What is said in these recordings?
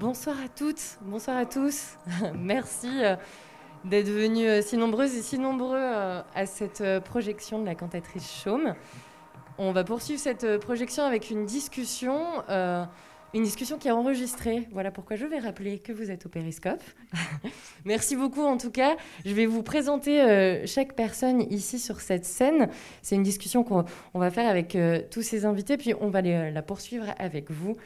Bonsoir à toutes, bonsoir à tous. Merci euh, d'être venus euh, si nombreuses et si nombreux euh, à cette projection de la cantatrice Chaume. On va poursuivre cette projection avec une discussion, une discussion qui est enregistrée. Voilà pourquoi je vais rappeler que vous êtes au périscope. Merci beaucoup en tout cas. Je vais vous présenter chaque personne ici sur cette scène. C'est une discussion qu'on va faire avec tous ces invités, puis on va la poursuivre avec vous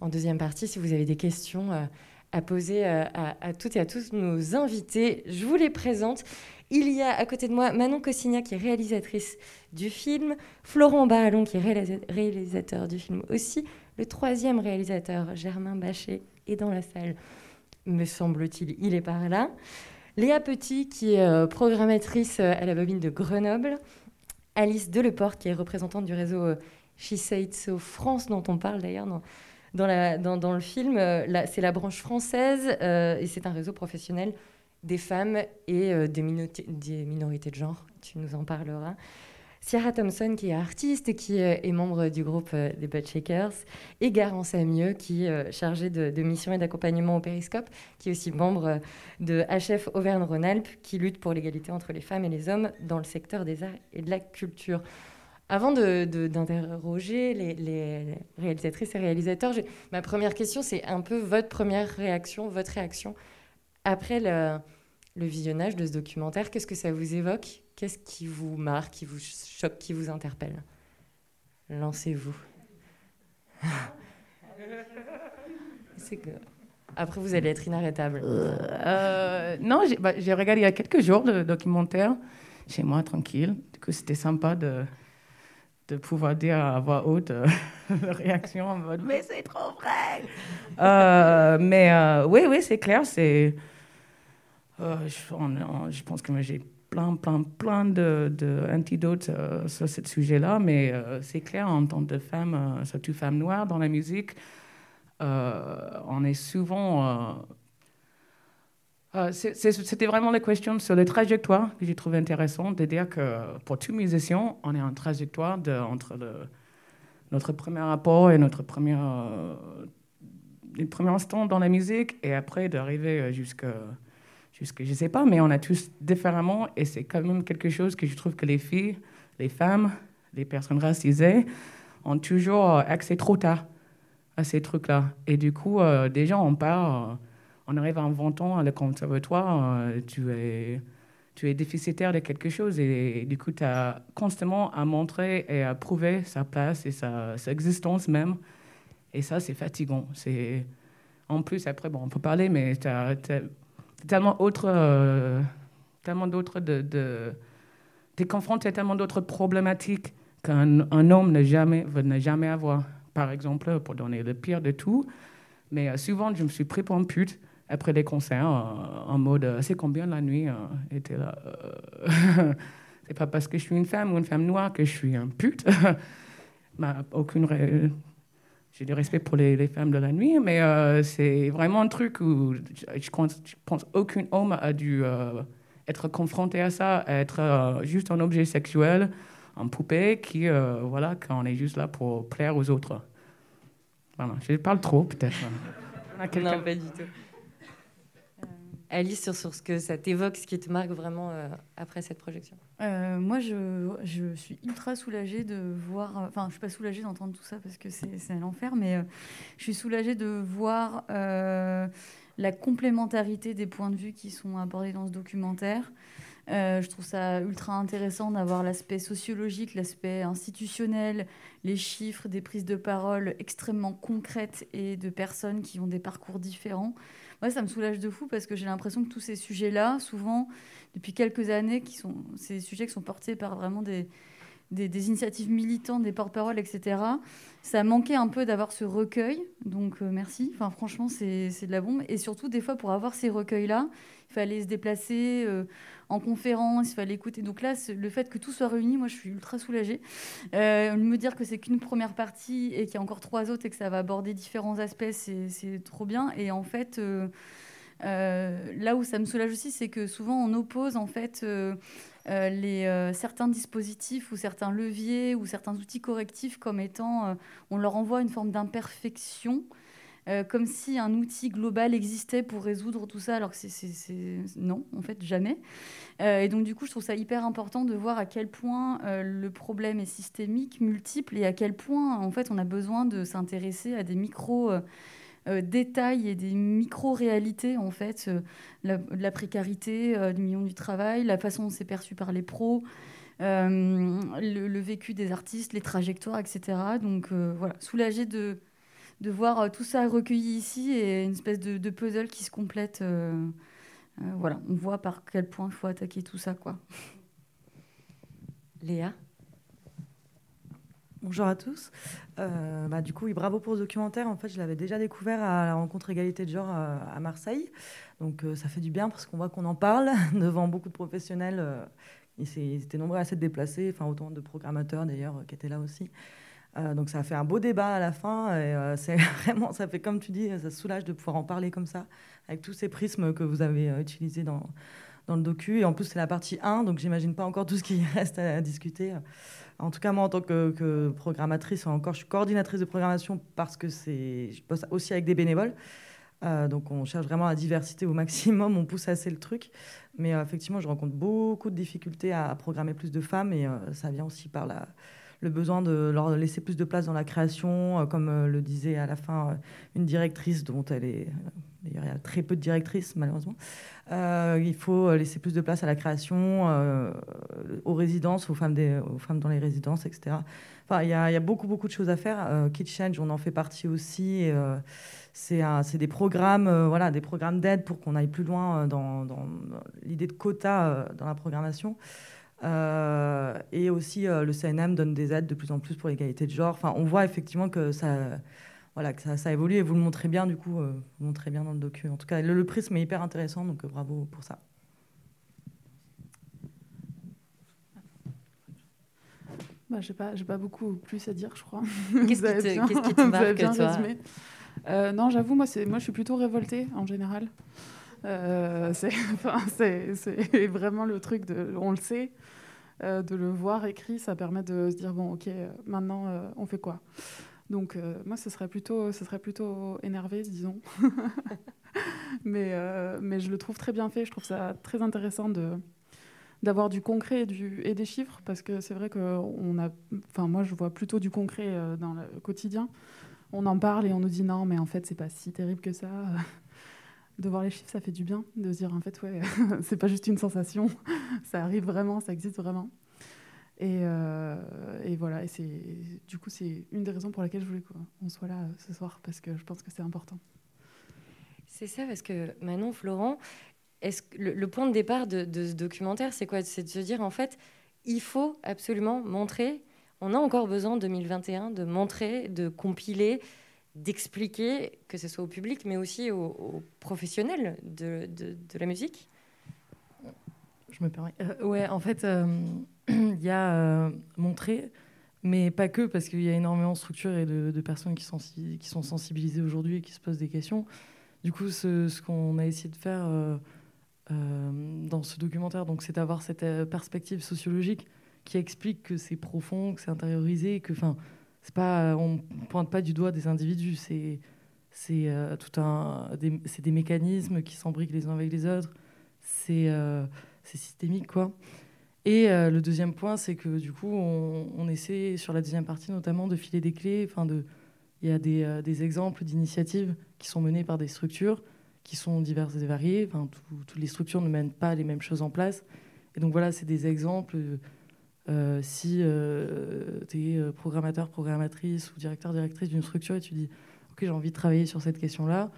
en deuxième partie si vous avez des questions euh, à poser euh, à, toutes et à tous nos invités. Je vous les présente. Il y a à côté de moi Manon Cossignac qui est réalisatrice du film, Florent Barallon qui est réalisateur du film aussi, le troisième réalisateur, Germain Bachet, est dans la salle, me semble-t-il, il est par là. Léa Petit qui est euh, programmatrice à la bobine de Grenoble, Alice Deleport qui est représentante du réseau So France dont on parle d'ailleurs dans, le film, euh, c'est la branche française euh, et c'est un réseau professionnel des femmes et euh, des, minorités de genre. Tu nous en parleras. Ciara Thompson, qui est artiste et qui est membre du groupe des Butt Shakers, et Garance Samieux, qui est chargée de, de mission et d'accompagnement au Périscope, qui est aussi membre de HF Auvergne-Rhône-Alpes, qui lutte pour l'égalité entre les femmes et les hommes dans le secteur des arts et de la culture. Avant d'interroger de, les, réalisatrices et réalisateurs, ma première question, c'est un peu votre première réaction, votre réaction après le, visionnage de ce documentaire. Qu'est-ce que ça vous évoque? Qu'est-ce qui vous marque, qui vous choque, qui vous interpelle? Lancez-vous. Après, vous allez être inarrêtable. Euh, non, bah, j'ai regardé il y a quelques jours le documentaire chez moi, tranquille. Du coup, c'était sympa de de pouvoir dire à voix haute euh, réaction en mode mais c'est trop vrai. Euh, mais euh, oui, oui, c'est clair. C'est, je, pense que j'ai plein, plein, plein de, d'antidotes sur ce sujet-là, mais c'est clair en tant que femme, surtout femme noire dans la musique, on est souvent euh, c'était vraiment la question sur les trajectoires que j'ai trouvé intéressant de dire que pour tout musicien, on est en trajectoire entre notre premier rapport et notre premier, euh, premier instant dans la musique et après d'arriver jusqu'à, jusqu'à, je sais pas, mais on a tous différemment et c'est quand même quelque chose que je trouve que les filles, les femmes, les personnes racisées ont toujours accès trop tard à ces trucs-là. Et du coup, euh, déjà, on part on arrive en 20 ans à le conservatoire, euh, tu es, déficitaire de quelque chose et, du coup, tu as constamment à montrer et à prouver sa place et sa, existence même. Et ça, c'est fatigant. C'est En plus, après, bon, on peut parler, mais tu as, tellement autre, euh, tellement d'autres de, de es à tellement d'autres problématiques qu'un homme ne jamais, ne jamais avoir. Par exemple, pour donner le pire de tout, mais euh, souvent, je me suis pris pour une pute après les concerts en, mode euh, c'est combien la nuit euh, était là euh, c'est pas parce que je suis une femme ou une femme noire que je suis un pute. Bah, j'ai du respect pour les, femmes de la nuit mais c'est vraiment un truc où je, pense, je pense aucun homme a dû être confronté à ça être juste un objet sexuel un poupée qui voilà quand on est juste là pour plaire aux autres. Voilà je parle trop peut-être. Non pas du tout Alice, sur, ce que ça t'évoque, ce qui te marque vraiment euh, après cette projection? Euh, Moi, je, suis ultra soulagée de voir. Enfin, je suis pas soulagée d'entendre tout ça parce que c'est un enfer, mais euh, je suis soulagée de voir la complémentarité des points de vue qui sont abordés dans ce documentaire. je trouve ça ultra intéressant d'avoir l'aspect sociologique, l'aspect institutionnel, les chiffres, des prises de parole extrêmement concrètes et de personnes qui ont des parcours différents. Moi, ça me soulage de fou parce que j'ai l'impression que tous ces sujets-là, souvent, depuis quelques années, qui sont ces sujets qui sont portés par vraiment des, des, initiatives militantes, des porte-paroles, etc. Ça manquait un peu d'avoir ce recueil, donc euh, merci. Enfin, franchement, c'est de la bombe. Et surtout, des fois, pour avoir ces recueils-là, il fallait se déplacer euh, en conférence, il fallait écouter. Donc là, le fait que tout soit réuni, moi, je suis ultra soulagée. Euh, me dire que c'est qu'une première partie et qu'il y a encore trois autres et que ça va aborder différents aspects, c'est trop bien. Et en fait, là où ça me soulage aussi, c'est que souvent on oppose en fait les, certains dispositifs ou certains leviers ou certains outils correctifs comme étant, on leur envoie une forme d'imperfection. comme si un outil global existait pour résoudre tout ça, alors que c'est non, en fait, jamais. et donc, du coup, je trouve ça hyper important de voir à quel point le problème est systémique, multiple, et à quel point, en fait, on a besoin de s'intéresser à des micros euh, détails et des micro-réalités, en fait, euh, la, précarité euh, du million du travail, la façon dont c'est perçu par les pros, le, vécu des artistes, les trajectoires, etc. Donc voilà, soulagé de, voir tout ça recueilli ici et une espèce de, de puzzle qui se complète. voilà, on voit par quel point il faut attaquer tout ça, quoi. Léa? Bonjour à tous. Euh, bah, du coup, bravo pour ce documentaire. En fait, je l'avais déjà découvert à la rencontre égalité de genre euh, à, Marseille. Donc, euh, ça fait du bien parce qu'on voit qu'on en parle devant beaucoup de professionnels. ils étaient nombreux à s'être déplacés, enfin autant de programmateurs d'ailleurs qui étaient là aussi. donc, ça a fait un beau débat à la fin. Et c'est vraiment, ça fait comme tu dis, ça soulage de pouvoir en parler comme ça, avec tous ces prismes que vous avez utilisés dans, dans le docu. Et en plus, c'est la partie 1, donc j'imagine pas encore tout ce qui reste à discuter. En tout cas, moi, en tant que, programmatrice, encore, je suis coordinatrice de programmation parce que c'est, je bosse aussi avec des bénévoles. Euh, donc, on cherche vraiment la diversité au maximum, on pousse assez le truc. Mais euh, effectivement, je rencontre beaucoup de difficultés à, programmer plus de femmes et euh, ça vient aussi par la, le besoin de leur laisser plus de place dans la création, comme le disait à la fin une directrice dont elle est D'ailleurs, il y a très peu de directrices, malheureusement. Euh, il faut laisser plus de place à la création, euh, aux résidences, aux femmes, dans les résidences, etc. Enfin, il y, a, beaucoup, beaucoup de choses à faire. Euh, Change, on en fait partie aussi. Euh, c'est des programmes, voilà, d'aide pour qu'on aille plus loin dans l'idée de quotas dans la programmation. Et aussi, le CNM donne des aides de plus en plus pour l'égalité de genre. Enfin, on voit effectivement que ça voilà, que ça, ça, évolue et vous le montrez bien, du coup, euh, vous montrez bien dans le docu. En tout cas, le, prisme est hyper intéressant, donc euh, bravo pour ça. Bah, je n'ai pas, pas beaucoup plus à dire, je crois. Qu'est-ce qui, te, marque, toi? euh, Non, j'avoue, moi, moi, je suis plutôt révoltée, en général. c'est vraiment le truc, on le sait, de le voir écrit, ça permet de se dire, bon, ok, maintenant, on fait quoi? Donc euh, moi, ce serait plutôt, ce serait plutôt énervé, disons. mais, euh, mais je le trouve très bien fait. Je trouve ça très intéressant de d'avoir du concret et, et des chiffres parce que c'est vrai que on a, enfin moi je vois plutôt du concret euh, dans le quotidien. On en parle et on nous dit non, mais en fait c'est pas si terrible que ça. de voir les chiffres, ça fait du bien de se dire en fait ouais, c'est pas juste une sensation, ça arrive vraiment, ça existe vraiment. Euh, et, voilà, et c'est du coup c'est une des raisons pour laquelle je voulais qu'on soit là euh, ce soir parce que je pense que c'est important. C'est ça parce que Manon, Florent, est-ce que le, point de départ de, ce documentaire, c'est quoi? C'est de se dire en fait, il faut absolument montrer. On a encore besoin en 2021 de montrer, de compiler, d'expliquer, que ce soit au public, mais aussi aux, professionnels de, la musique. Je me permets. Euh, ouais, en fait il y a euh, montré, mais pas que, parce qu'il y a énormément de structures et de, personnes qui sont, qui sont sensibilisées aujourd'hui et qui se posent des questions. Du coup, ce, qu'on a essayé de faire euh, euh, dans ce documentaire, c'est d'avoir cette perspective sociologique qui explique que c'est profond, que c'est intériorisé, que, enfin, c'est pas, on pointe pas du doigt des individus, c'est c'est tout un, c'est des mécanismes qui s'embriquent les uns avec les autres, c'est c'est systémique, quoi. Et euh, le deuxième point, c'est que du coup, on, essaie sur la deuxième partie notamment de filer des clés. Enfin, de, il y a des, euh, des exemples d'initiatives qui sont menées par des structures qui sont diverses et variées. Enfin, toutes les structures ne mènent pas les mêmes choses en place. Et donc voilà, c'est des exemples. Euh, si tu es programmateur, programmatrice ou directeur, directrice d'une structure et tu dis, OK, j'ai envie de travailler sur cette question-là,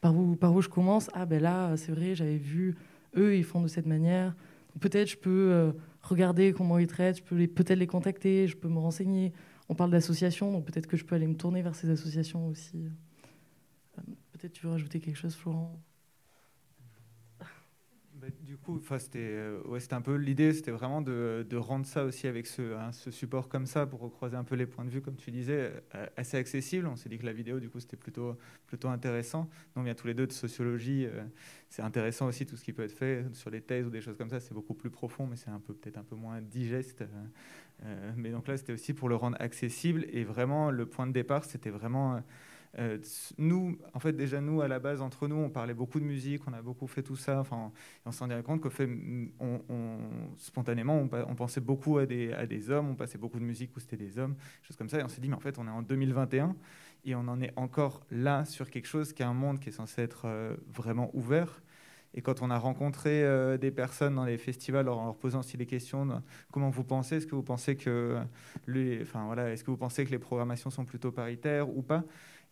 par où, par où je commence? Ah ben là, c'est vrai, j'avais vu, eux, ils font de cette manière. Peut-être je peux regarder comment ils traitent, je peux peut-être les contacter, je peux me renseigner. On parle d'associations, donc peut-être que je peux aller me tourner vers ces associations aussi. Euh, peut-être tu veux rajouter quelque chose, Florent? Bah, du coup, c'était euh, un peu l'idée, c'était vraiment de, rendre ça aussi avec ce, hein, ce, support comme ça pour recroiser un peu les points de vue, comme tu disais, euh, assez accessible. On s'est dit que la vidéo, du coup, c'était plutôt, plutôt intéressant. on vient tous les deux de sociologie. Euh, c'est intéressant aussi tout ce qui peut être fait sur les thèses ou des choses comme ça. C'est beaucoup plus profond, mais c'est peu peut-être un peu moins digeste. mais donc là, c'était aussi pour le rendre accessible. Et vraiment, le point de départ, c'était vraiment euh, nous, en fait, déjà nous, à la base, entre nous, on parlait beaucoup de musique, on a beaucoup fait tout ça. Enfin, on s'en rendait compte qu'au fait, on, spontanément, on, pensait beaucoup à des, à des hommes, on passait beaucoup de musique où c'était des hommes, choses comme ça. Et on s'est dit, mais en fait, on est en 2021 et on en est encore là sur quelque chose qui est un monde qui est censé être euh, vraiment ouvert. Et quand on a rencontré euh, des personnes dans les festivals, en leur posant aussi des questions, comment vous pensez? Que que est-ce que vous pensez que les programmations sont plutôt paritaires ou pas?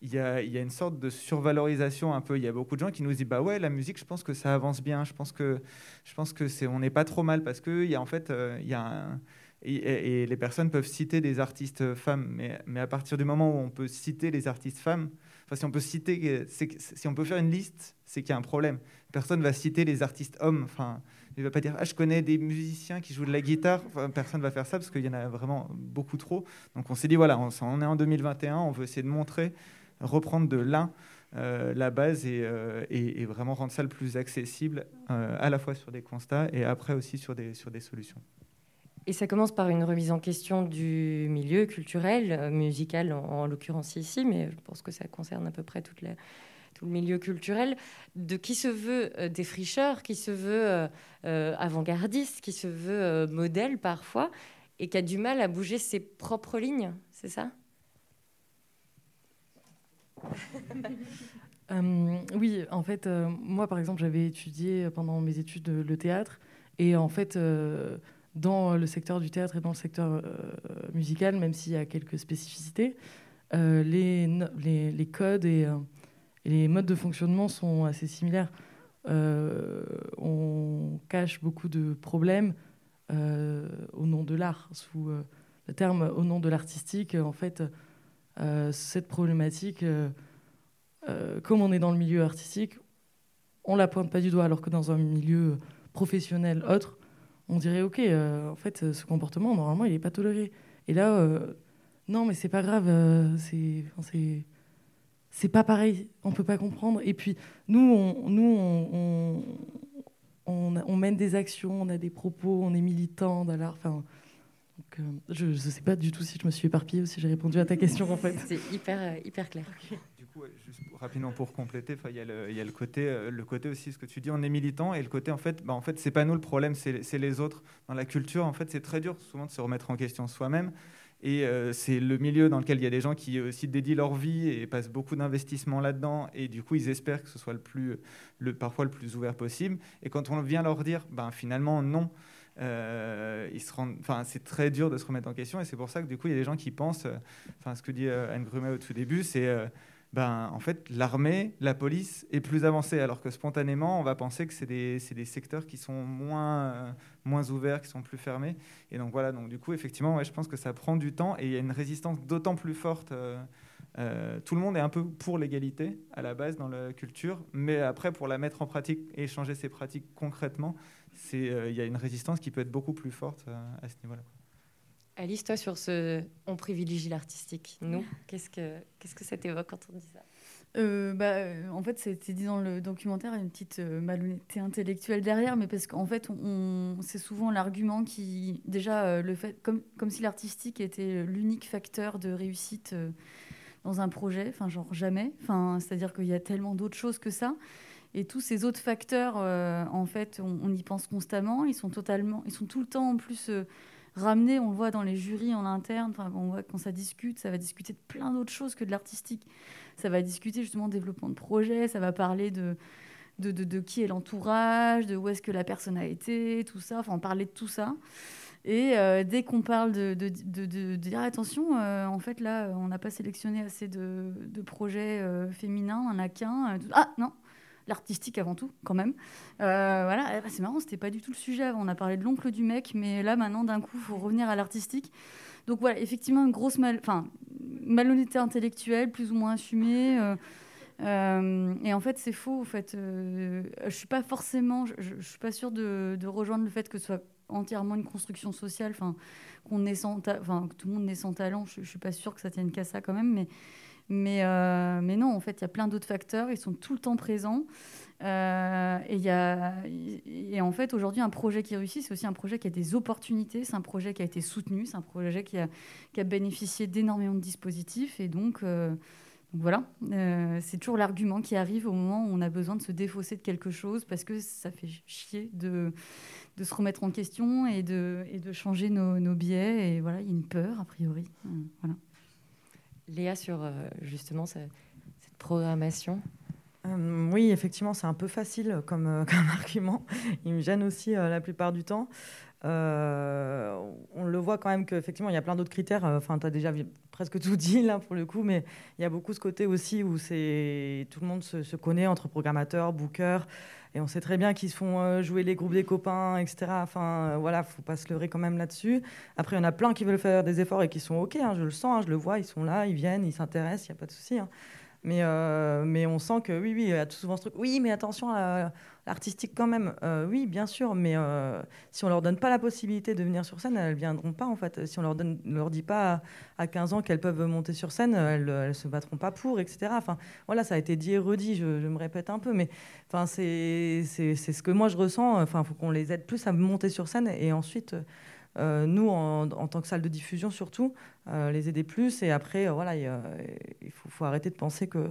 Il y, a, une sorte de survalorisation un peu. Il y a beaucoup de gens qui nous disent bah ouais la musique, je pense que ça avance bien. Je pense que je pense que c'est on n'est pas trop mal parce que il y a en fait euh, il y a un, et, les personnes peuvent citer des artistes femmes, mais, à partir du moment où on peut citer les artistes femmes, enfin si on peut citer, si on peut faire une liste, c'est qu'il y a un problème. Personne va citer les artistes hommes. Enfin, il va pas dire ah je connais des musiciens qui jouent de la guitare. Enfin, personne va faire ça parce qu'il y en a vraiment beaucoup trop. Donc on s'est dit voilà, on est en 2021, on veut essayer de montrer reprendre de l'un euh, la base euh, et, vraiment rendre ça le plus accessible, euh, à la fois sur des constats et après aussi sur des, sur des solutions. Et ça commence par une remise en question du milieu culturel, musical en, l'occurrence ici, mais je pense que ça concerne à peu près tout le milieu culturel, de qui se veut défricheur, qui se veut avant-gardiste, qui se veut modèle parfois, et qui a du mal à bouger ses propres lignes, c'est ça? Euh, oui, en fait, euh, moi, par exemple, j'avais étudié pendant mes études le théâtre. Et en fait, euh, dans le secteur du théâtre et dans le secteur musical, même s'il y a quelques spécificités, les, codes et, les modes de fonctionnement sont assez similaires. on cache beaucoup de problèmes au nom de l'art. Sous le terme au nom de l'artistique, en fait, cette problématique, euh, euh, comme on est dans le milieu artistique, on la pointe pas du doigt, alors que dans un milieu professionnel autre, on dirait ok, en fait, ce comportement normalement il n'est pas toléré. Et là, non, mais c'est pas grave, c'est c'est pas pareil, on peut pas comprendre. Et puis nous, on, nous, on, on, on, mène des actions, on a des propos, on est militant, enfin, donc, euh, je ne sais pas du tout si je me suis éparpillée ou si j'ai répondu à ta question en fait. C'est hyper, euh, hyper clair. Du coup, juste rapidement pour compléter, il y, y, a le côté, euh, le côté aussi, ce que tu dis, on est militant et le côté en fait, bah, en fait, c'est pas nous le problème, c'est les autres. Dans la culture, en fait, c'est très dur souvent de se remettre en question soi-même. Et c'est le milieu dans lequel il y a des gens qui aussi dédient leur vie et passent beaucoup d'investissement là-dedans. Et du coup, ils espèrent que ce soit le plus, le, parfois le plus ouvert possible. Et quand on vient leur dire, ben, finalement, non, euh, c'est très dur de se remettre en question et c'est pour ça que du coup il y a des gens qui pensent, euh, enfin ce que dit euh, Anne Grumet au tout début, c'est ben, en fait l'armée, la police est plus avancée alors que spontanément on va penser que c'est des, des, secteurs qui sont moins, moins ouverts, qui sont plus fermés et donc voilà, donc du coup effectivement je pense que ça prend du temps et il y a une résistance d'autant plus forte. tout le monde est un peu pour l'égalité à la base dans la culture, mais après pour la mettre en pratique et changer ses pratiques concrètement, euh, il y a une résistance qui peut être beaucoup plus forte euh, à ce niveau-là. Alice, toi, sur ce on privilégie l'artistique, nous, qu'est-ce que, qu'est-ce que ça t'évoque quand on dit ça? Euh, bah, en fait, c'était dit dans le documentaire, il y a une petite malhonnêteté intellectuelle derrière, mais parce qu'en fait, on, c'est souvent l'argument qui, déjà, le fait, comme, comme si l'artistique était l'unique facteur de réussite dans un projet, enfin, genre jamais, enfin, c'est-à-dire qu'il y a tellement d'autres choses que ça. Et tous ces autres facteurs, euh, en fait, on, y pense constamment. Ils sont totalement, ils sont tout le temps en plus euh, ramenés. On le voit dans les jurys en interne. On voit quand ça discute, ça va discuter de plein d'autres choses que de l'artistique. Ça va discuter justement de développement de projet. Ça va parler de de, de, qui est l'entourage, de où est-ce que la personne a été, tout ça. Enfin, on parlait de tout ça. Et euh, dès qu'on parle de, de, dire attention, en fait là, on n'a pas sélectionné assez de, projets féminins, on n'en a qu'un. ah non, l'artistique avant tout, quand même. Euh, voilà, eh ben, c'est marrant, c'était pas du tout le sujet. On a parlé de l'oncle du mec, mais là, maintenant, d'un coup, il faut revenir à l'artistique. Donc voilà, effectivement, une grosse mal... enfin, malhonnêteté intellectuelle, plus ou moins assumée. Euh, euh, et en fait, c'est faux. En fait, je suis pas forcément, je, suis pas sûre de, rejoindre le fait que ce soit entièrement une construction sociale, enfin, qu'on enfin, que tout le monde naît sans talent. Je, je suis pas sûre que ça tienne qu'à ça quand même, mais mais, euh, mais non, en fait, il y a plein d'autres facteurs. Ils sont tout le temps présents. Euh, et, en fait, aujourd'hui, un projet qui réussit, c'est aussi un projet qui a des opportunités. C'est un projet qui a été soutenu. C'est un projet qui a, bénéficié d'énormément de dispositifs. Et donc, euh, voilà, c'est toujours l'argument qui arrive au moment où on a besoin de se défausser de quelque chose parce que ça fait chier de, se remettre en question et de, changer nos, nos biais. Et voilà, il y a une peur, a priori. Voilà. Léa, sur euh, justement cette programmation? Oui, effectivement, c'est un peu facile comme, comme, argument. Il me gêne aussi la plupart du temps. Euh, on le voit quand même qu'effectivement, il y a plein d'autres critères. Enfin, tu as déjà presque tout dit là pour le coup, mais il y a beaucoup ce côté aussi où tout le monde se, connaît entre programmateurs, bookers, et on sait très bien qu'ils se font euh, jouer les groupes des copains, etc. Enfin, euh, voilà, faut pas se leurrer quand même là-dessus. Après, il y en a plein qui veulent faire des efforts et qui sont OK, hein, je le sens, hein, je le vois, ils sont là, ils viennent, ils s'intéressent, il n'y a pas de souci. Hein. Mais, euh, mais on sent que oui, oui, il y a souvent ce truc. Oui, mais attention à l'artistique quand même. Euh, oui, bien sûr, mais euh, si on leur donne pas la possibilité de venir sur scène, elles viendront pas en fait. Si on donne, leur dit pas à 15 ans qu'elles peuvent monter sur scène, elles, elles se battront pas pour, etc. Enfin, voilà, ça a été dit et redit. Je, me répète un peu, mais enfin, c'est c'est ce que moi je ressens. Enfin, faut qu'on les aide plus à monter sur scène et ensuite. Euh, nous, en, tant que salle de diffusion surtout, euh, les aider plus. Et après, euh, voilà, il, faut, arrêter de penser que,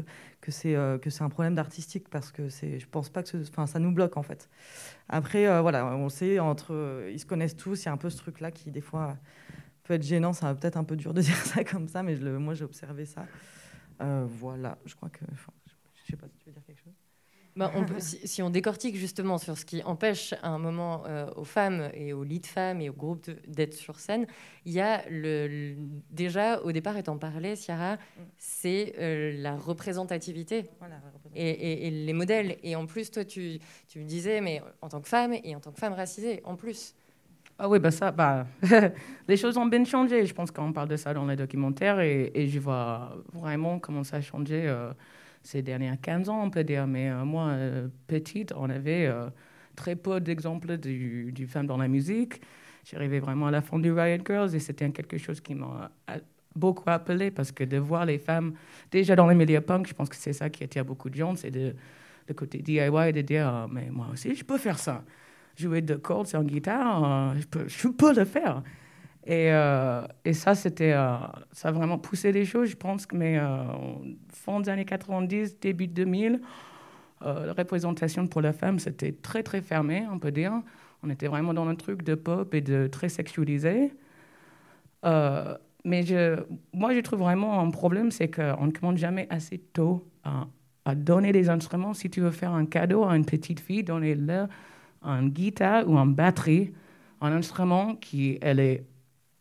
c'est un problème d'artistique parce que je pense pas que enfin, ça nous bloque en fait. Après, voilà, on sait, entre, ils se connaissent tous, il y a un peu ce truc-là qui, des fois, peut être gênant. Ça va peut-être un peu dur de dire ça comme ça, mais moi, j'ai observé ça. voilà, je crois que. Je sais pas si tu veux dire quelque chose. Bah, on peut, si, on décortique justement sur ce qui empêche à un moment euh, aux femmes et aux lead femmes et aux groupes d'être sur scène, il y a le, déjà au départ étant parlé, Ciara, mm. c'est euh, la représentativité Et, les modèles. Et en plus, toi, tu, tu, me disais, mais en tant que femme et en tant que femme racisée, en plus. Ah oui, bah ça, bah, les choses ont bien changé. Je pense qu'on parle de ça dans les documentaires et, je vois vraiment comment ça a changé. Euh, ces dernières 15 ans, on peut dire. Mais euh, moi, euh, petite, on avait euh, très peu d'exemples du, du femme dans la musique. J'arrivais vraiment à la fin du Riot Girls et c'était quelque chose qui m'a beaucoup appelé parce que de voir les femmes déjà dans les médias punk, je pense que c'est ça qui attire beaucoup de gens, c'est de, le côté DIY de dire ah, mais moi aussi je peux faire ça. Jouer de cordes sur une guitare, je peux le faire. Et, euh, et ça, c'était, euh, ça a vraiment poussé les choses, je pense. Mais euh, fin des années 90, début 2000, la représentation pour la femme, c'était très, très fermé, on peut dire. On était vraiment dans un truc de pop et de très sexualisé. mais je, moi, je trouve vraiment un problème, c'est qu'on ne commande jamais assez tôt à, donner des instruments. Si tu veux faire un cadeau à une petite fille, donnez-le un guitare ou une batterie, un instrument qui elle est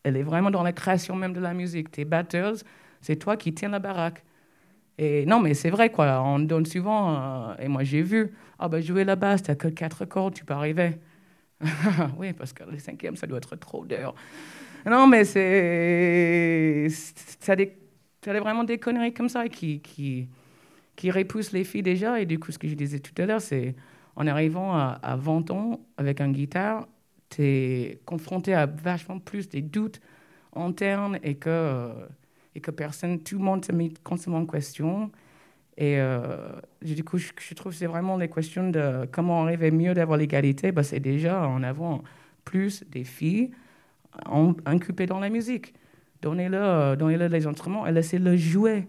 elle est vraiment dans la création même de la musique. Tes batteurs, c'est toi qui tiens la baraque. Et non, mais c'est vrai, quoi. On donne souvent, euh, et moi j'ai vu, ah ben jouer la basse, t'as que quatre cordes, tu peux arriver. oui, parce que le cinquième, ça doit être trop dur. Non, mais c'est. Ça vraiment des conneries comme ça qui, qui, qui repoussent les filles déjà. Et du coup, ce que je disais tout à l'heure, c'est en arrivant à, à 20 ans avec un guitare, tu es confronté à vachement plus des doutes internes et que, et que personne, tout le monde se met constamment en question. Et euh, du coup, je, trouve que c'est vraiment les questions de comment on arrive mieux d'avoir l'égalité. Bah, c'est déjà en avant plus des filles inculpées dans la musique. Donnez-leur donnez les instruments et laissez-le jouer.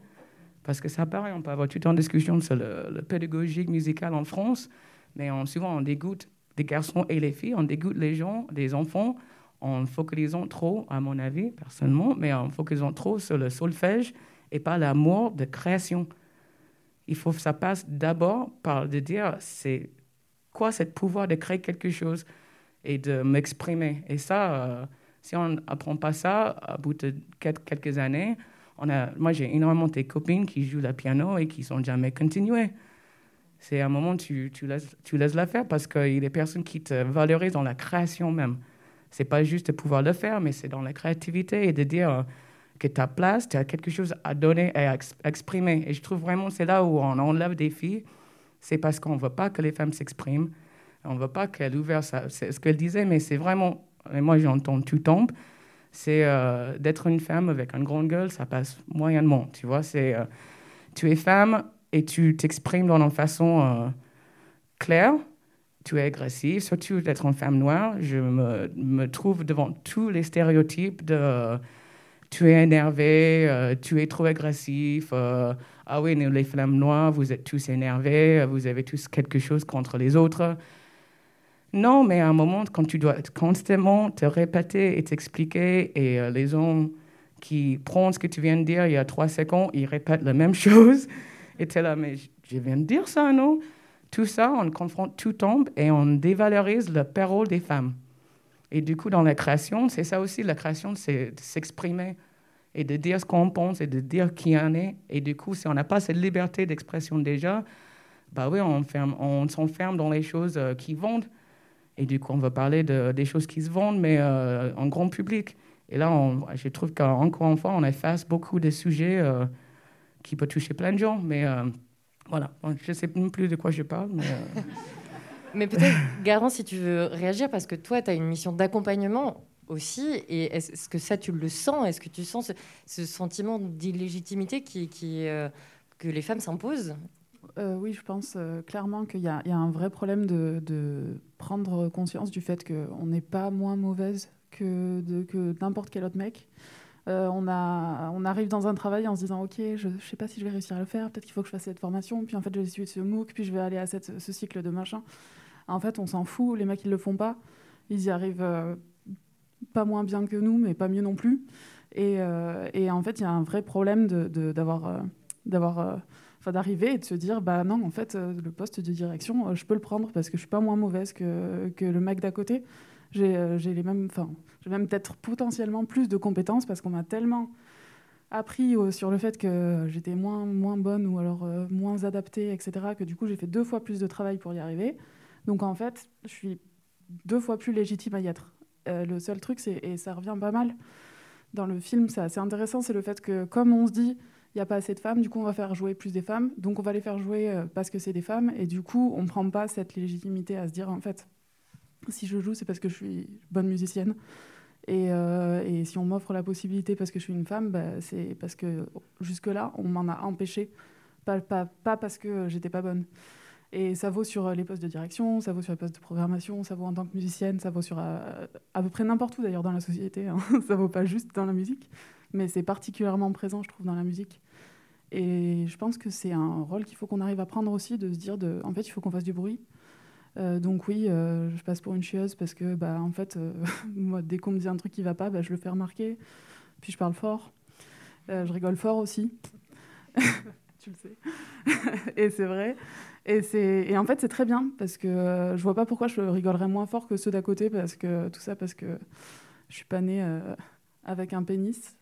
Parce que ça paraît, on peut avoir tout en discussion sur le, le pédagogique musical en France, mais souvent on dégoûte des garçons et les filles, on dégoûte les gens, les enfants, en focalisant trop, à mon avis, personnellement, mais en focalisant trop sur le solfège et pas l'amour de création. Il faut que ça passe d'abord par de dire c'est quoi ce pouvoir de créer quelque chose et de m'exprimer. Et ça, euh, si on n'apprend pas ça, à bout de quelques années, on a, moi j'ai énormément de copines qui jouent le piano et qui sont jamais continuées c'est un moment tu, tu, laisses, tu laisses la faire parce qu'il y a des personnes qui te valorisent dans la création même. C'est pas juste de pouvoir le faire, mais c'est dans la créativité et de dire que ta place, tu as quelque chose à donner et à exprimer. Et je trouve vraiment c'est là où on enlève des filles, c'est parce qu'on ne veut pas que les femmes s'expriment, on ne veut pas qu'elles ouvrent ça. C'est ce qu'elle disait, mais c'est vraiment, et moi j'entends tout tombe, c'est euh, d'être une femme avec une grande gueule, ça passe moyennement, tu vois. C'est euh, tu es femme, et tu t'exprimes d'une façon euh, claire, tu es agressif, surtout d'être une femme noire. Je me, trouve devant tous les stéréotypes de tu es énervé, euh, tu es trop agressif. euh, ah oui, les femmes noires, vous êtes tous énervés, vous avez tous quelque chose contre les autres. Non, mais à un moment, quand tu dois constamment te répéter et t'expliquer, et les gens qui prennent ce que tu viens de dire il y a trois secondes, ils répètent la même chose, es là, mais je- viens de dire ça, non? Tout ça, on confronte, tout tombe, et on dévalorise la parole des femmes. Et du coup, dans la création, c'est ça aussi, la création, c'est de s'exprimer et de dire ce qu'on pense et de dire qui on est. Et du coup, si on n'a pas cette liberté d'expression déjà, bah oui, on, ferme, on s'enferme dans les choses euh, qui vendent. Et du coup, on va parler de, des choses qui se vendent, mais euh, en grand public. Et là, je trouve qu'encore une fois, on efface beaucoup de sujets euh, qui peuvent toucher plein de gens. Mais euh, voilà, Bon, je ne sais même plus de quoi je parle. Mais, euh, Mais peut-être, Garant, si tu veux réagir, parce que toi, tu as une mission d'accompagnement aussi, et est-ce que ça, tu le sens? Est-ce que tu sens ce, ce sentiment d'illégitimité qui, qui, euh, que les femmes s'imposent? Euh, oui, je pense euh, clairement qu'il y, a il y a un vrai problème de, de prendre conscience du fait qu'on n'est pas moins mauvaise que, de- que n'importe quel autre mec. Euh, on, a, on arrive dans un travail en se disant Ok, je ne sais pas si je vais réussir à le faire, peut-être qu'il faut que je fasse cette formation, puis en fait je vais suivre ce MOOC, puis je vais aller à cette- ce cycle de machin. En fait, on s'en fout, les mecs ils le font pas, ils y arrivent euh, pas moins bien que nous, mais pas mieux non plus. Et, euh, et en fait, il y a un vrai problème d'avoir. d'avoir d'arriver et de se dire bah non en fait le poste de direction je peux le prendre parce que je suis pas moins mauvaise que, que le mec d'à côté j'ai euh, j'ai les mêmes enfin j'ai même peut-être potentiellement plus de compétences parce qu'on m'a tellement appris euh, sur le fait que j'étais moins moins bonne ou alors euh, moins adaptée etc que du coup j'ai fait deux fois plus de travail pour y arriver. Donc en fait je suis deux fois plus légitime à y être. Le seul truc c'est et ça revient pas mal dans le film c'est assez intéressant c'est le fait que comme on se dit il n'y a pas assez de femmes, du coup on va faire jouer plus des femmes, donc on va les faire jouer parce que c'est des femmes, et du coup on ne prend pas cette légitimité à se dire en fait, si je joue c'est parce que je suis bonne musicienne, et, euh, et si on m'offre la possibilité parce que je suis une femme, bah, c'est parce que jusque-là on m'en a empêché, pas, parce que j'étais pas bonne. Et ça vaut sur les postes de direction, ça vaut sur les postes de programmation, ça vaut en tant que musicienne, ça vaut sur euh, à peu près n'importe où d'ailleurs dans la société, hein. ça vaut pas juste dans la musique mais c'est particulièrement présent, je trouve, dans la musique. Et je pense que c'est un rôle qu'il faut qu'on arrive à prendre aussi, de se dire, en fait, il faut qu'on fasse du bruit. Euh, donc oui, euh, je passe pour une chieuse parce que, bah, en fait, euh, moi, dès qu'on me dit un truc qui va pas, bah, je le fais remarquer. Puis je parle fort. Je rigole fort aussi. tu le sais. et c'est vrai. Et, c'est... et en fait, c'est très bien parce que je vois pas pourquoi je rigolerais moins fort que ceux d'à côté parce que tout ça parce que je suis pas née avec un pénis,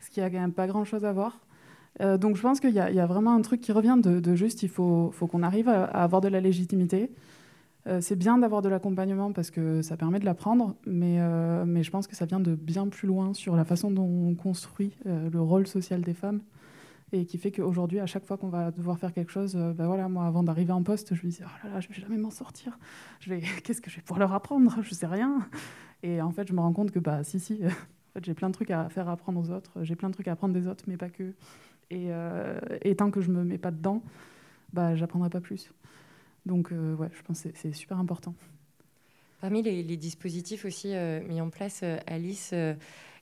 ce qui a quand même pas grand chose à voir. Euh, donc je pense qu'il y, a- il y a vraiment un truc qui revient de, de juste, il faut, faut qu'on arrive à, à avoir de la légitimité. Euh, c'est bien d'avoir de l'accompagnement parce que ça permet de l'apprendre, mais, euh, mais je pense que ça vient de bien plus loin sur la façon dont on construit euh, le rôle social des femmes et qui fait qu'aujourd'hui, à chaque fois qu'on va devoir faire quelque chose, ben voilà, moi, avant d'arriver en poste, je me disais, oh là là, je vais jamais m'en sortir. Vais, qu'est-ce que je vais pouvoir leur apprendre? Je sais rien. Et en fait, je me rends compte que, bah, si, si, en fait, j'ai plein de trucs à faire apprendre aux autres. J'ai plein de trucs à apprendre des autres, mais pas que. Et, et tant que je me mets pas dedans, bah, j'apprendrai pas plus. Donc, euh, ouais, je pense que c'est- super important. Parmi les, les dispositifs aussi euh, mis en place, euh, Alice,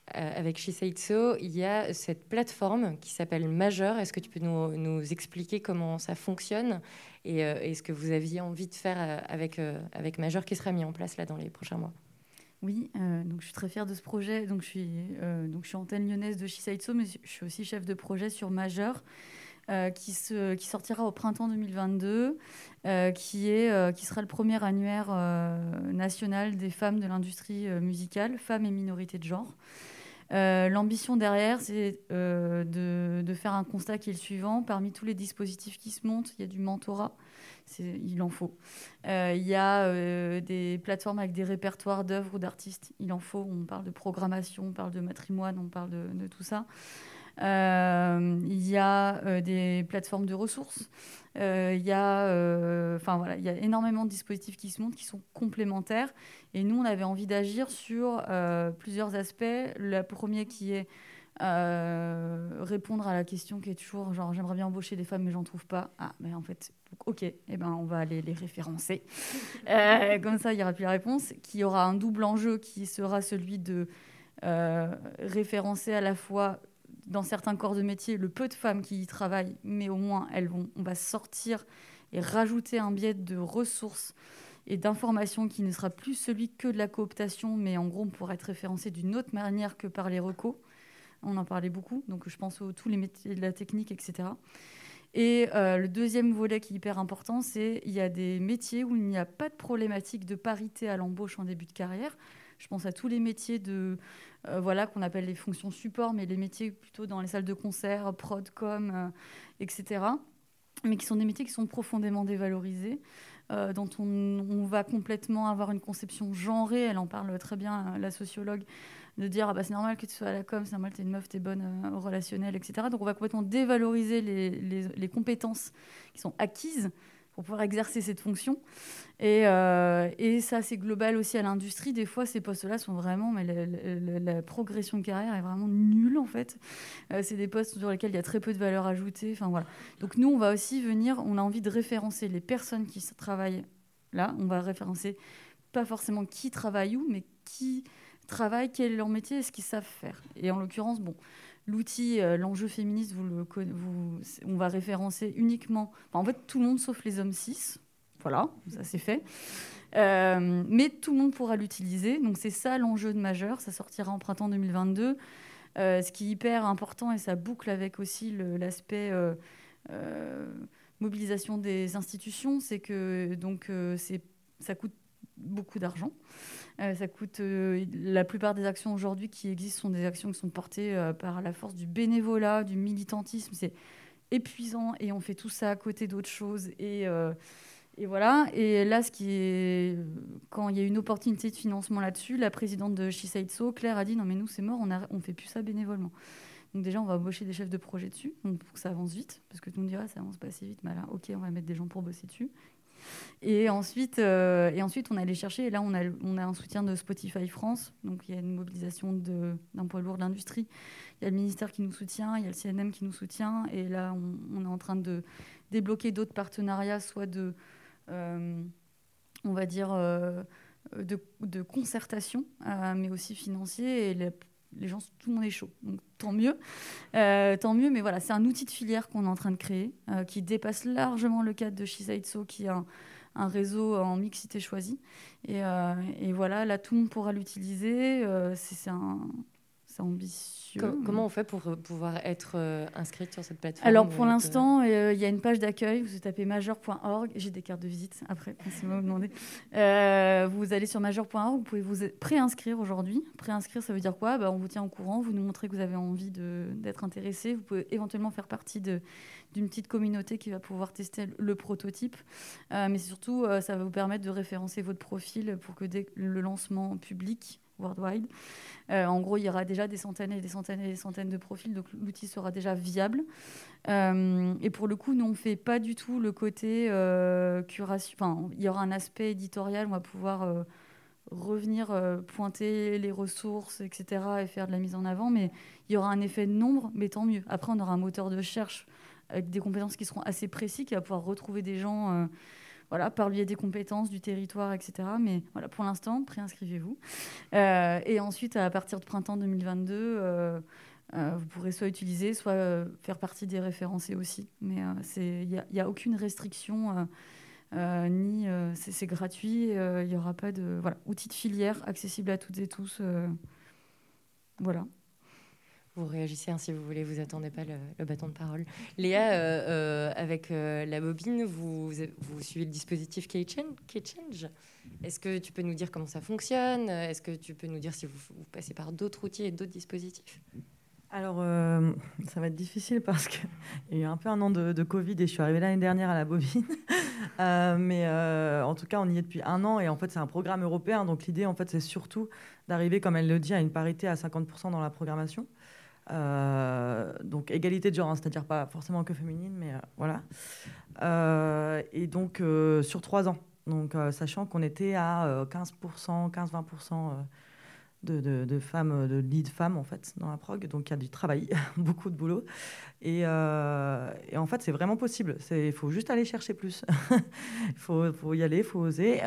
avec She Said So, il y a cette plateforme qui s'appelle Majeur. Est-ce que tu peux nous, nous expliquer comment ça fonctionne et, euh, et ce que vous aviez envie de faire avec, euh, avec Majeur qui sera mis en place là dans les prochains mois? Oui, euh, donc je suis très fière de ce projet. Donc je suis, euh, donc je suis antenne lyonnaise de Shisaitso, mais je suis aussi chef de projet sur Majeur, euh, qui, sortira au printemps 2022, euh, qui, est, euh, qui sera le premier annuaire national des femmes de l'industrie musicale, femmes et minorités de genre. L'ambition derrière, c'est de, faire un constat qui est le suivant. Parmi tous les dispositifs qui se montent, il y a du mentorat. Il en faut. Il y a des plateformes avec des répertoires d'œuvres ou d'artistes. Il en faut. On parle de programmation, on parle de matrimoine, on parle de tout ça. Euh, il y a euh, des plateformes de ressources. Euh, il y a, voilà, il y a énormément de dispositifs qui se montent, qui sont complémentaires. Et nous, on avait envie d'agir sur plusieurs aspects. Le premier qui est euh, répondre à la question qui est toujours genre j'aimerais bien embaucher des femmes mais j'en trouve pas. Ah mais en fait ok, eh ben on va aller les référencer. Euh, comme ça il y aura plus la réponse. Qui aura un double enjeu qui sera celui de référencer à la fois dans certains corps de métier le peu de femmes qui y travaillent, mais au moins elles vont, on va sortir et rajouter un biais de ressources et d'informations qui ne sera plus celui que de la cooptation, mais en gros on pourra être référencé d'une autre manière que par les recos. On en parlait beaucoup, donc je pense aux tous les métiers de la technique, etc. Et euh, le deuxième volet qui est hyper important, c'est il y a des métiers où il n'y a pas de problématique de parité à l'embauche en début de carrière. Je pense à tous les métiers de euh, voilà qu'on appelle les fonctions support, mais les métiers plutôt dans les salles de concert, prod, com, euh, etc. Mais qui sont des métiers qui sont profondément dévalorisés. dont on, va complètement avoir une conception genrée, elle en parle très bien, la sociologue, de dire ah bah, c'est normal que tu sois à la com, c'est normal que tu es une meuf, tu es bonne euh, relationnelle, etc. Donc on va complètement dévaloriser les, les, compétences qui sont acquises pour pouvoir exercer cette fonction. Et, euh, et ça, c'est global aussi à l'industrie. Des fois, ces postes-là sont vraiment, mais la, progression de carrière est vraiment nulle en fait. Euh, c'est des postes sur lesquels il y a très peu de valeur ajoutée. Enfin voilà. Donc nous, on va aussi venir, on a envie de référencer les personnes qui travaillent là. On va référencer pas forcément qui travaille où, mais qui travail, quel est leur métier et ce qu'ils savent faire. Et en l'occurrence, bon, l'outil, euh, l'enjeu féministe, on va référencer uniquement, en fait, tout le monde sauf les hommes cis. Voilà, ça c'est fait. Euh, mais tout le monde pourra l'utiliser. Donc c'est ça l'enjeu de majeur. Ça sortira en printemps 2022. Euh, ce qui est hyper important et ça boucle avec aussi l'aspect mobilisation des institutions, c'est que donc ça coûte beaucoup d'argent. Euh, ça coûte. Euh, la plupart des actions aujourd'hui qui existent sont des actions qui sont portées euh, par la force du bénévolat, du militantisme. C'est épuisant et on fait tout ça à côté d'autres choses. Et, et, voilà. Et là, ce qui est, quand il y a une opportunité de financement là-dessus, la présidente de Shisaitso, Claire, a dit non mais nous c'est mort, on ne fait plus ça bénévolement. Donc déjà, on va embaucher des chefs de projet dessus, donc pour que ça avance vite, parce que tout le monde dira ça avance pas assez vite. Mais ok, on va mettre des gens pour bosser dessus. Et ensuite, euh, et ensuite, on chercher, et là, on a, on a un soutien de Spotify France. Donc, il y a une mobilisation d'un poids lourd de l'industrie. Il y a le ministère qui nous soutient, il y a le CNM qui nous soutient. Et là, on, est en train de débloquer d'autres partenariats, soit de, euh, on va dire, euh, de, concertation, mais aussi financier. Les gens, tout le monde est chaud. Donc, tant mieux. Euh, tant mieux, mais voilà, c'est un outil de filière qu'on est en train de créer, euh, qui dépasse largement le cadre de Shisaitso, qui est un, un réseau en mixité choisie. Et, euh, et, voilà, là, tout le monde pourra l'utiliser. c'est un, ambitieux. comment on fait pour euh, pouvoir être euh, inscrite sur cette plateforme Alors pour euh, l'instant, il y a une page d'accueil. Vous tapez major.org. J'ai des cartes de visite après, si vous me demandez. vous allez sur major.org. Vous pouvez vous préinscrire aujourd'hui. Préinscrire, ça veut dire quoi? Bah, On vous tient au courant. Vous nous montrez que vous avez envie d'être intéressé. Vous pouvez éventuellement faire partie d'une petite communauté qui va pouvoir tester le prototype. mais surtout, ça va vous permettre de référencer votre profil pour que dès le lancement public worldwide. Euh, en gros, il y aura déjà des centaines et des centaines et des centaines de profils, donc l'outil sera déjà viable. Euh, et pour le coup, nous, on ne fait pas du tout le côté euh, curation. Il y aura un aspect éditorial, on va pouvoir revenir pointer les ressources, etc., et faire de la mise en avant, mais il y aura un effet de nombre, mais tant mieux. Après, on aura un moteur de recherche avec des compétences qui seront assez précis, qui va pouvoir retrouver des gens voilà, par le biais des compétences, du territoire, etc. Mais voilà, pour l'instant, préinscrivez-vous. Euh, et ensuite, à partir de printemps 2022, euh, euh, vous pourrez soit utiliser, soit faire partie des référencés aussi. Mais il n'y a, aucune restriction. ni c'est gratuit, il n'y aura pas de voilà, outil de filière accessible à toutes et tous. voilà vous réagissez hein, si vous voulez, vous attendez pas le, bâton de parole. Léa, euh, euh, avec euh, la bobine, vous, suivez le dispositif K-Change? Est-ce que tu peux nous dire comment ça fonctionne? Est-ce que tu peux nous dire si vous, passez par d'autres outils et d'autres dispositifs? Alors, ça va être difficile parce qu'il y a eu un peu un an de, Covid et je suis arrivée l'année dernière à la bobine. mais en tout cas, on y est depuis un an et en fait, c'est un programme européen. Donc, l'idée, en fait, c'est surtout d'arriver, comme elle le dit, à une parité à 50% dans la programmation. Euh, donc égalité de genre, hein, c'est-à-dire pas forcément que féminine, mais euh, voilà. Euh, et donc sur trois ans, donc sachant qu'on était à 15%, 15-20% de, femmes, de lead femmes en fait dans la prog. Donc il y a du travail, beaucoup de boulot. Et, en fait, c'est vraiment possible. Il faut juste aller chercher plus. Il faut, y aller, il faut oser.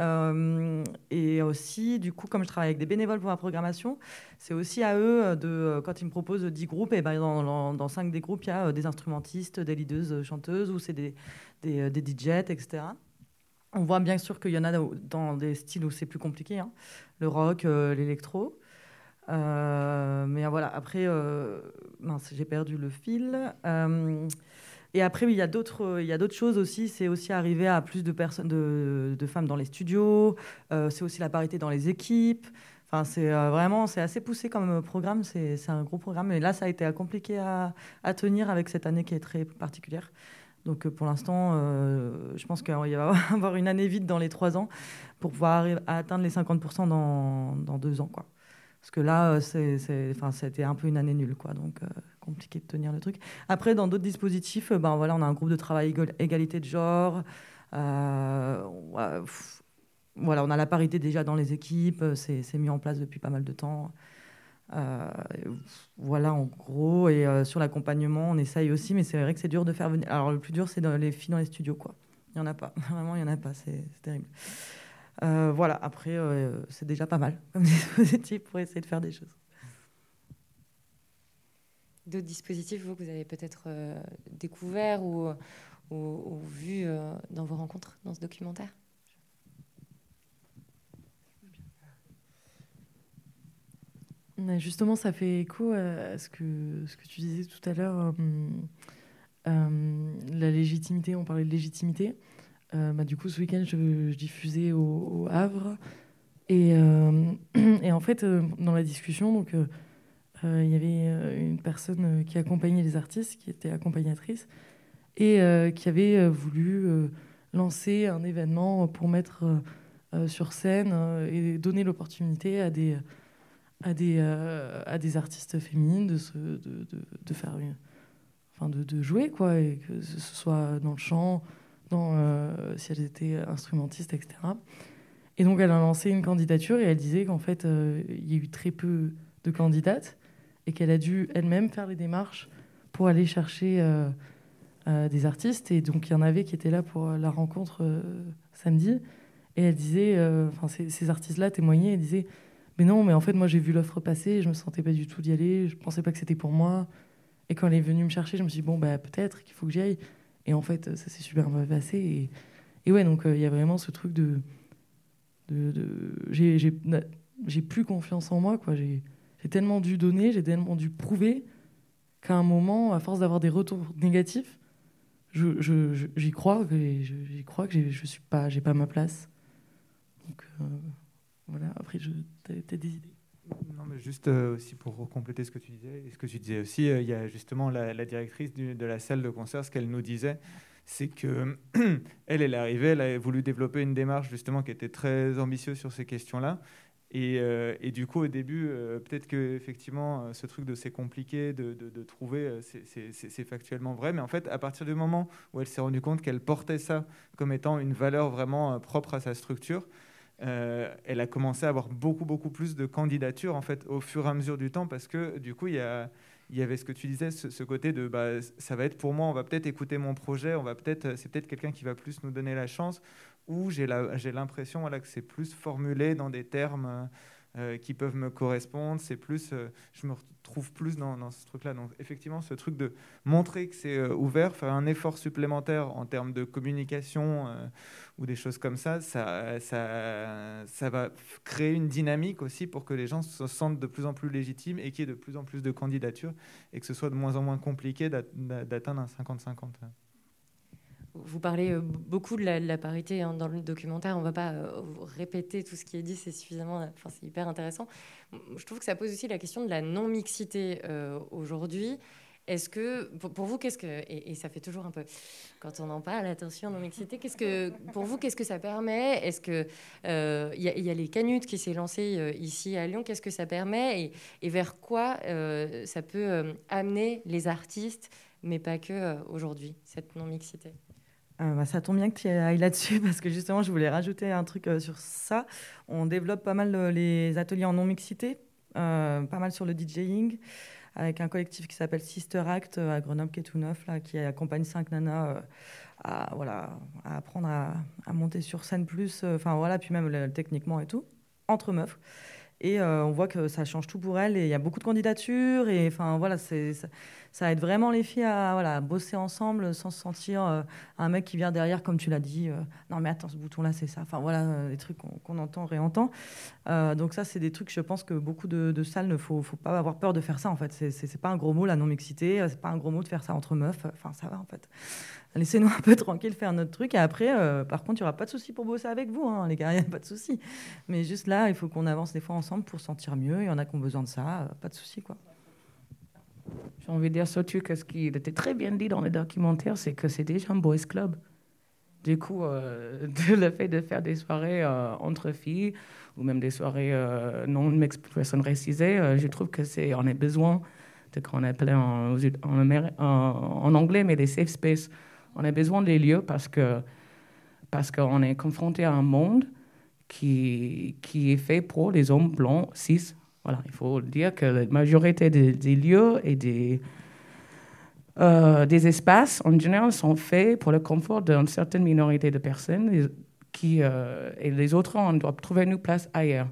et aussi, du coup, comme je travaille avec des bénévoles pour la programmation, c'est aussi à eux, de, quand ils me proposent 10 groupes, et ben dans, dans, 5 des groupes, il y a des instrumentistes, des leaders, chanteuses, ou c'est des, des, des etc. On voit bien sûr qu'il y en a dans des styles où c'est plus compliqué, hein. le rock, euh, l'électro. Euh, mais voilà, après, euh, j'ai perdu le fil. et après, il y a d'autres, il y a d'autres choses aussi. C'est aussi arriver à plus de personnes, de, femmes dans les studios. c'est aussi la parité dans les équipes. Enfin, c'est vraiment, c'est assez poussé comme programme. C'est, un gros programme. Et là, ça a été compliqué à, tenir avec cette année qui est très particulière. Donc euh, pour l'instant, euh, je pense qu'il va y avoir une année vide dans les trois ans pour pouvoir atteindre les 50% dans, dans, deux ans. Quoi. Parce que là, euh, c'était un peu une année nulle, donc compliqué de tenir le truc. Après, dans d'autres dispositifs, ben, voilà, on a un groupe de travail égalité de genre. voilà, on a la parité déjà dans les équipes, c'est, mis en place depuis pas mal de temps. Euh, voilà, en gros. Et euh, sur l'accompagnement, on essaye aussi, mais c'est vrai que c'est dur de faire venir. Alors, le plus dur, c'est les filles dans les studios, quoi. Il n'y en a pas. Vraiment, il n'y en a pas. C'est terrible. Euh, voilà, après, c'est déjà pas mal comme dispositif pour essayer de faire des choses. D'autres dispositifs, vous, que vous avez peut-être découverts ou, ou, ou vus dans vos rencontres dans ce documentaire? Justement, ça fait écho à ce que, ce que tu disais tout à l'heure, euh, euh, la légitimité, on parlait de légitimité. Euh, bah, du coup, ce week-end, je, diffusais au, Havre. Et, et, en fait, dans la discussion, donc, il y avait une personne qui accompagnait les artistes, qui était accompagnatrice, et qui avait voulu lancer un événement pour mettre sur scène et donner l'opportunité à des euh, artistes féminines de, faire jouer quoi que ce soit dans le chant euh, si elles étaient instrumentistes etc et donc elle a lancé une candidature et elle disait qu'en fait euh, il y a eu très peu de candidates et qu'elle a dû elle-même faire les démarches pour aller chercher des artistes et donc il y en avait qui étaient là pour la rencontre samedi et elle disait enfin ces, ces artistes là témoignaient et disaient mais non, mais en fait, moi, j'ai vu l'offre passer, je me sentais pas du tout d'y aller, je pensais pas que c'était pour moi. Et quand elle est venue me chercher, je me suis dit, bon, bah, peut-être qu'il faut que j'y aille. Et en fait, ça s'est super bien passé. Et, ouais, donc, euh, il y a vraiment ce truc de. j'ai plus confiance en moi, quoi. J'ai tellement dû donner, j'ai tellement dû prouver qu'à un moment, à force d'avoir des retours négatifs, j'y crois que j'y crois que je suis pas, j'ai pas ma place. Donc. Euh, voilà, après, je, as, des idées non, mais juste euh, aussi pour compléter ce que tu disais, ce que tu disais aussi, euh, il y a justement la, directrice de la salle de concert, ce qu'elle nous disait, c'est que elle, elle est arrivée, elle a voulu développer une démarche justement qui était très ambitieuse sur ces questions-là. Et, euh, du coup, au début, peut-être que effectivement, ce truc de c'est compliqué de trouver, c'est factuellement vrai. Mais en fait, à partir du moment où elle s'est rendue compte qu'elle portait ça comme étant une valeur vraiment propre à sa structure, euh, elle a commencé à avoir beaucoup, beaucoup plus de candidatures en fait, au fur et à mesure du temps parce que du coup, il y, a, il y avait ce que tu disais, ce, côté de bah, ça va être pour moi, on va peut-être écouter mon projet, on va peut-être, c'est peut-être quelqu'un qui va plus nous donner la chance, ou j'ai l'impression voilà, que c'est plus formulé dans des termes euh, qui peuvent me correspondre. C'est plus, euh, je me retrouve plus dans, ce truc-là. Donc effectivement, ce truc de montrer que c'est ouvert, faire un effort supplémentaire en termes de communication ou des choses comme ça, ça, va créer une dynamique aussi pour que les gens se sentent de plus en plus légitimes et qu'il y ait de plus en plus de candidatures et que ce soit de moins en moins compliqué d'atteindre un 50-50 vous parlez euh, beaucoup de la, parité hein, dans le documentaire. On ne va pas euh, répéter tout ce qui est dit, c'est suffisamment, enfin, c'est hyper intéressant. Je trouve que ça pose aussi la question de la non-mixité euh, aujourd'hui. Est-ce que, pour, vous, qu'est-ce que, et, ça fait toujours un peu, quand on en parle, attention, non-mixité, qu'est-ce que, pour vous, qu'est-ce que ça permet? Est-ce que il y, a les canutes qui s'est lancé ici à Lyon Qu'est-ce que ça permet? Et, vers quoi ça peut amener les artistes, mais pas que aujourd'hui, cette non-mixité euh, bah, ça tombe bien que tu ailles là-dessus parce que justement, je voulais rajouter un truc euh, sur ça. On développe pas mal euh, les ateliers en non-mixité pas mal sur le DJing, avec un collectif qui s'appelle Sister Act à Grenoble, qui est tout neuf, là, qui accompagne cinq nanas à, voilà, à apprendre à, monter sur scène plus, enfin voilà, puis même techniquement et tout, entre meufs. Et on voit que ça change tout pour elles. Et il y a beaucoup de candidatures. Et enfin, voilà, ça aide vraiment les filles à bosser ensemble sans se sentir euh, un mec qui vient derrière, comme tu l'as dit. Euh, non, mais attends, ce bouton-là, c'est ça. Enfin, voilà, euh, des trucs qu'on entend, réentend. donc, ça, c'est des trucs, je pense que beaucoup de, salles ne faut, faut pas avoir peur de faire ça, en fait. C'est pas un gros mot, la non-mixité. C'est pas un gros mot de faire ça entre meufs. Enfin, ça va, en fait. Laissez-nous un peu tranquille faire notre truc. Et après, par contre, il n'y aura pas de souci pour bosser avec vous, hein, les gars, il n'y a pas de souci. Mais juste là, il faut qu'on avance des fois ensemble pour sentir mieux. Il y en a qui ont besoin de ça. Pas de souci, quoi. J'ai envie de dire surtout que ce qui était très bien dit dans le documentaire, c'est que c'est déjà un boys club. Du coup, euh, le fait de faire des soirées euh, entre filles ou même des soirées euh, non personnes racisées, je trouve que c'est on besoin de qu'on appelle en, en, en, anglais, mais des safe spaces. On a besoin des lieux parce que parce qu'on est confronté à un monde qui qui est fait pour les hommes blancs cis voilà, il faut dire que la majorité des, lieux et des, euh, des espaces, en général, sont faits pour le confort d'une certaine minorité de personnes qui, euh, et les autres, on doit trouver une place ailleurs.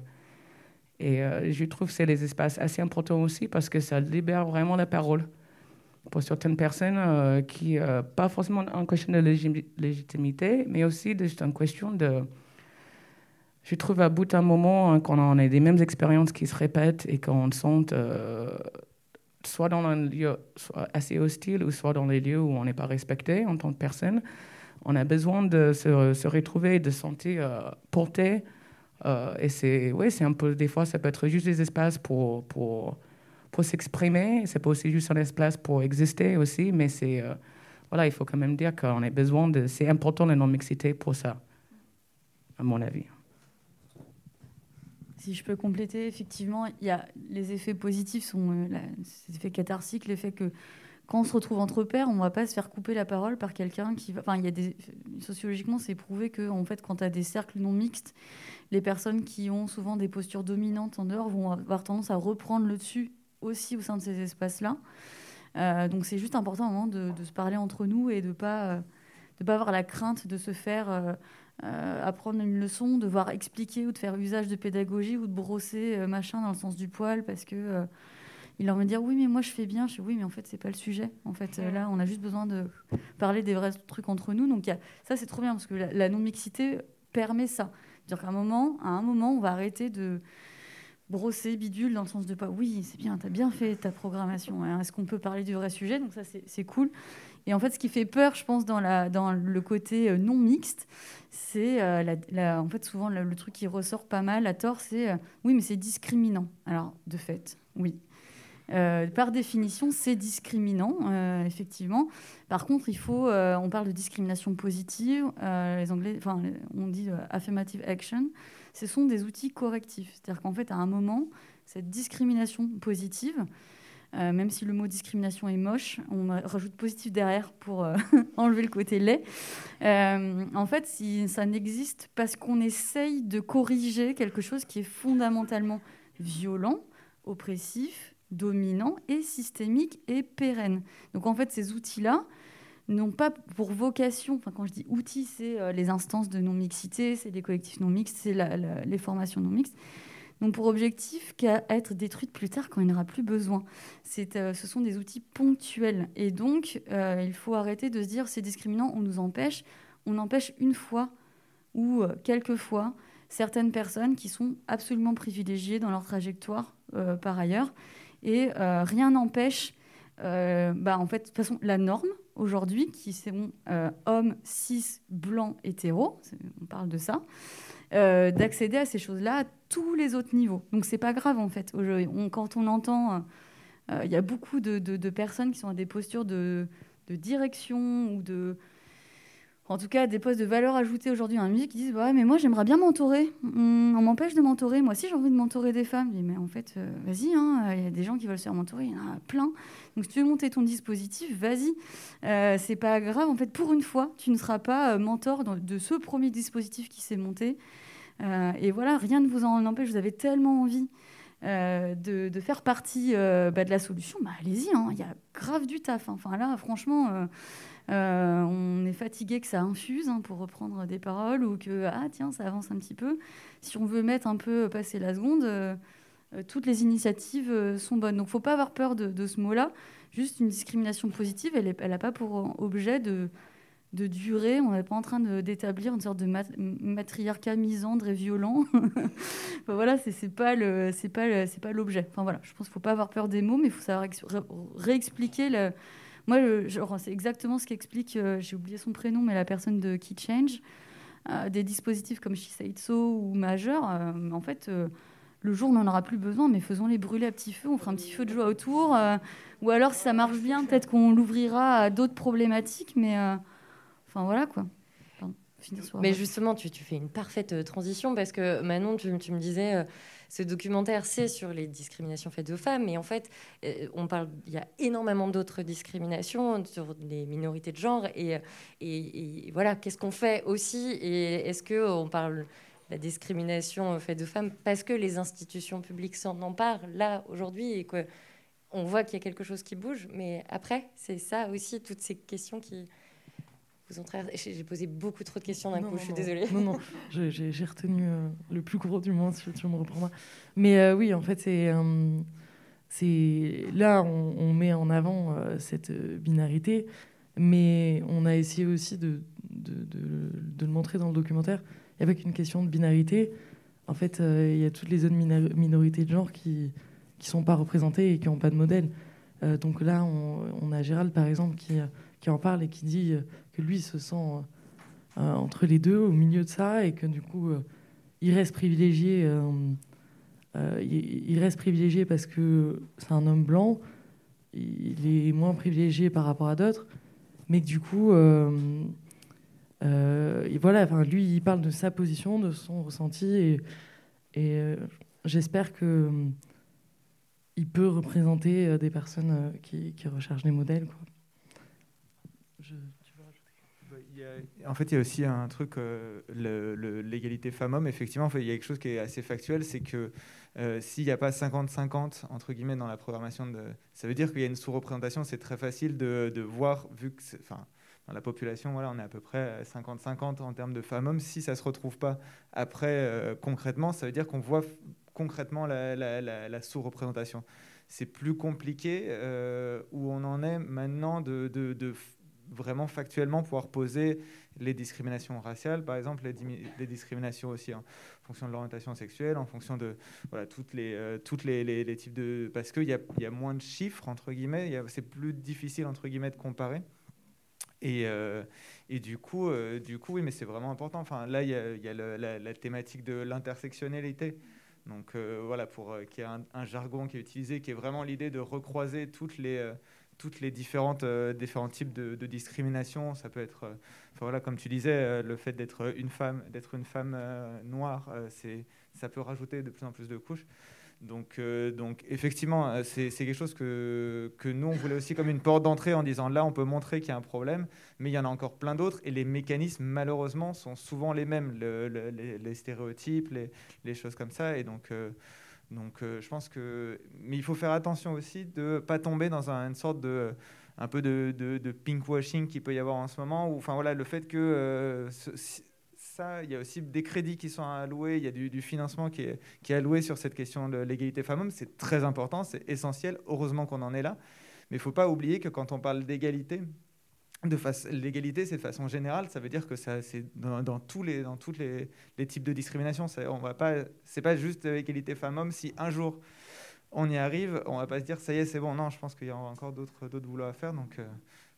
Et euh, je trouve que c'est des espaces assez importants aussi parce que ça libère vraiment la parole pour certaines personnes qui, pas forcément en question de légitimité, mais aussi juste en question de je trouve à bout d'un moment, hein, quand on a des mêmes expériences qui se répètent et qu'on se sent euh, soit dans un lieu assez hostile ou soit dans les lieux où on n'est pas respecté en tant que personne, on a besoin de se, se retrouver, de se sentir euh, porté. Euh, et c'est ouais, un peu, des fois, ça peut être juste des espaces pour, pour, pour s'exprimer. C'est pas aussi juste un espace pour exister aussi, mais c'est, voilà, il faut quand même dire qu'on a besoin de, c'est important la non-mixité pour ça, à mon avis. Si je peux compléter, effectivement, il y a les effets positifs sont euh, les effets catharsiques, l'effet que quand on se retrouve entre pairs, on ne va pas se faire couper la parole par quelqu'un qui va. Enfin, il y a des sociologiquement, c'est prouvé que en fait, quand tu as des cercles non mixtes, les personnes qui ont souvent des postures dominantes en dehors vont avoir tendance à reprendre le dessus aussi au sein de ces espaces-là. Euh, donc, c'est juste important de, de, se parler entre nous et de pas euh, de pas avoir la crainte de se faire euh, apprendre une leçon, devoir expliquer ou de faire usage de pédagogie ou de brosser machin dans le sens du poil parce que il leur me dire oui mais moi je fais bien. Je dis oui mais en fait c'est pas le sujet. En fait là on a juste besoin de parler des vrais trucs entre nous. Donc ça c'est trop bien parce que la, non mixité permet ça. Dire qu'à un moment à un moment on va arrêter de brosser bidule dans le sens de pas oui c'est bien tu as bien fait ta programmation hein. est-ce qu'on peut parler du vrai sujet? Donc ça c'est cool et en fait, ce qui fait peur, je pense, dans, le côté euh, non mixte, c'est euh, en fait souvent le, truc qui ressort pas mal à tort, c'est euh, oui, mais c'est discriminant. Alors, de fait, oui. par définition, c'est discriminant, effectivement. Par contre, il faut, on parle de discrimination positive. les Anglais, enfin, on dit affirmative action. Ce sont des outils correctifs. C'est-à-dire qu'en fait, à un moment, cette discrimination positive, euh, même si le mot discrimination est moche, on rajoute positif derrière pour euh, enlever le côté laid. Euh, en fait, si ça n'existe parce qu'on essaye de corriger quelque chose qui est fondamentalement violent, oppressif, dominant et systémique et pérenne. Donc en fait, ces outils-là n'ont pas pour vocation, enfin quand je dis outils, c'est les instances de non-mixité, c'est les collectifs non-mixtes, c'est les formations non-mixtes n'ont pour objectif qu'à être détruites plus tard quand il n'y aura plus besoin. Euh, ce sont des outils ponctuels. Et donc, euh, il faut arrêter de se dire c'est discriminant, on nous empêche. On empêche une fois ou euh, quelques fois certaines personnes qui sont absolument privilégiées dans leur trajectoire par ailleurs. Et rien n'empêche, bah, en fait, de toute façon, la norme aujourd'hui, qui sont hommes, cis, blancs, hétéros, on parle de ça, euh, d'accéder à ces choses-là à tous les autres niveaux. Donc c'est pas grave en fait. quand on entend, euh, il y a beaucoup de, personnes qui sont à des postures de, direction ou de, en tout cas des postes de valeur ajoutée aujourd'hui dans la musique qui disent ouais mais moi j'aimerais bien mentorer on, m'empêche de mentorer moi aussi j'ai envie de mentorer des femmes. Mais en fait euh, vas-y hein, il y a des gens qui veulent se faire mentorer il y en a plein. Donc si tu veux monter ton dispositif vas-y. Euh, c'est pas grave. En fait pour une fois tu ne seras pas euh, mentor de ce premier dispositif qui s'est monté. Et voilà rien ne vous en empêche. Vous avez tellement envie de, de, faire partie bah, de la solution, bah, allez-y, hein, il y a grave du taf. Hein. Enfin là, franchement, on est fatigué que ça infuse, hein, pour reprendre des paroles, ou que, ah tiens, ça avance un petit peu. Si on veut mettre un peu passer la seconde, toutes les initiatives sont bonnes. Donc faut pas avoir peur de, de ce mot-là. Juste une discrimination positive, elle n'a pas pour objet de de durée. On n'est pas en train d'établir une sorte de matriarcat misandre et violent. voilà, c'est pas le, c'est pas l'objet. Enfin voilà, je pense qu'il faut pas avoir peur des mots, mais il faut savoir réexpliquer. Moi, c'est exactement ce qu'explique, euh, j'ai oublié son prénom, mais la personne de Key Change, euh, des dispositifs comme Shisaitso ou Majeur. Euh, en fait, le jour, on n'en aura plus besoin, mais faisons-les brûler à petit feu. On fera un petit feu de joie autour. ou alors, si ça marche bien, peut-être qu'on l'ouvrira à d'autres problématiques, mais Enfin voilà quoi. Mais justement, tu, fais une parfaite euh, transition parce que Manon, tu, me disais, euh, ce documentaire, c'est sur les discriminations faites aux femmes, mais en fait, euh, on parle, il y a énormément d'autres discriminations sur les minorités de genre, et, et, voilà, qu'est-ce qu'on fait aussi, et est-ce que on parle de la discrimination faite aux femmes parce que les institutions publiques s'en emparent là aujourd'hui et que on voit qu'il y a quelque chose qui bouge, mais après, c'est ça aussi, toutes ces questions qui vous J'ai posé beaucoup trop de questions d'un coup, je suis désolée. Non, non, j'ai retenu euh, le plus gros du monde, si tu me reprends. Mais euh, oui, en fait, c'est. Euh, c'est là, on, met en avant cette binarité, mais on a essayé aussi de, de, de, le montrer dans le documentaire. Avec une question de binarité, en fait, il y a toutes les autres minorités de genre qui ne sont pas représentées et qui n'ont pas de modèle. donc là, on, on, a Gérald, par exemple, qui qui en parle et qui dit euh, que lui se sent euh, entre les deux, au milieu de ça, et que du coup, euh, il reste privilégié. il reste privilégié parce que c'est un homme blanc. Il est moins privilégié par rapport à d'autres, mais que du coup, voilà, enfin, lui, il parle de sa position, de son ressenti, et, et j'espère que il peut représenter des personnes qui, qui recherchent des modèles. Quoi. En fait, il y a aussi un truc, euh, l'égalité femmes-hommes. Effectivement, il y a quelque chose qui est assez factuel, c'est que euh, s'il n'y a pas 50-50 entre guillemets dans la programmation, ça veut dire qu'il y a une sous-représentation. C'est très facile de, voir, vu que, enfin, dans la population, on est à peu près 50-50 en termes de femmes-hommes. Si ça se retrouve pas après euh, concrètement, ça veut dire qu'on voit concrètement la, sous-représentation. C'est plus compliqué où on en est maintenant de vraiment factuellement pouvoir poser les discriminations raciales, par exemple, les, discriminations aussi en fonction de l'orientation sexuelle, en fonction de voilà, toutes les, euh, toutes les, les, types de... Parce qu'il y a, y a moins de chiffres, entre guillemets, c'est plus difficile, entre guillemets, de comparer. Et, euh, et du, coup, euh, du coup, oui, mais c'est vraiment important. Enfin, là, il y a, y a la, la, thématique de l'intersectionnalité. Donc voilà, pour qu'il y ait un, jargon qui est utilisé, qui est vraiment l'idée de recroiser toutes les toutes les différentes, euh, différents types de, discrimination. Ça peut être, euh, voilà, comme tu disais, euh, le fait d'être une femme, d'être une femme noire, c'est, ça peut rajouter de plus en plus de couches. Donc, donc effectivement, c'est, quelque chose que, que nous, on voulait aussi comme une porte d'entrée en disant là, on peut montrer qu'il y a un problème, mais il y en a encore plein d'autres. Et les mécanismes, malheureusement, sont souvent les mêmes, les, stéréotypes, les, les, choses comme ça. Et donc, donc euh, je pense que... Mais il faut faire attention aussi de ne pas tomber dans une sorte de un peu de, de, pinkwashing qu'il peut y avoir en ce moment. Ou, enfin voilà, le fait que euh, ça, il y a aussi des crédits qui sont alloués, il y a du, financement qui est, qui est, alloué sur cette question de l'égalité femmes-hommes. C'est très important, c'est essentiel. Heureusement qu'on en est là. Mais il ne faut pas oublier que quand on parle d'égalité, l'égalité, c'est de façon générale, ça veut dire que ça, c'est dans, tous les, dans les, types de discrimination. C'est, on va pas, c'est pas juste égalité femmes-hommes. Si un jour on y arrive, on va pas se dire ça y est, c'est bon. Non, je pense qu'il y a encore d'autres, d'autres boulots à faire. Donc, euh,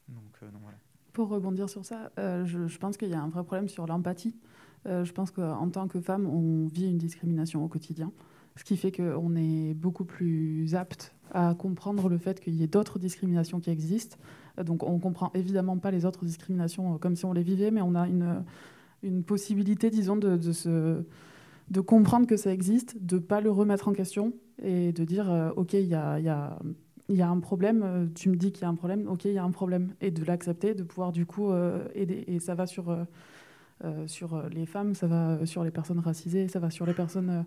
donc, euh, voilà. Pour rebondir sur ça, euh, je, je, pense qu'il y a un vrai problème sur l'empathie. je pense qu'en tant que femme, on vit une discrimination au quotidien, ce qui fait qu'on est beaucoup plus apte à comprendre le fait qu'il y ait d'autres discriminations qui existent donc on comprend évidemment pas les autres discriminations euh, comme si on les vivait, mais on a une, une possibilité, disons, de, de, de comprendre que ça existe, de pas le remettre en question et de dire, euh, OK, il y a, y, a, y a, un problème, euh, tu me dis qu'il y a un problème, OK, il y a un problème, et de l'accepter, de pouvoir du coup aider. Et ça va sur sur les femmes, ça va sur les personnes racisées, ça va sur les personnes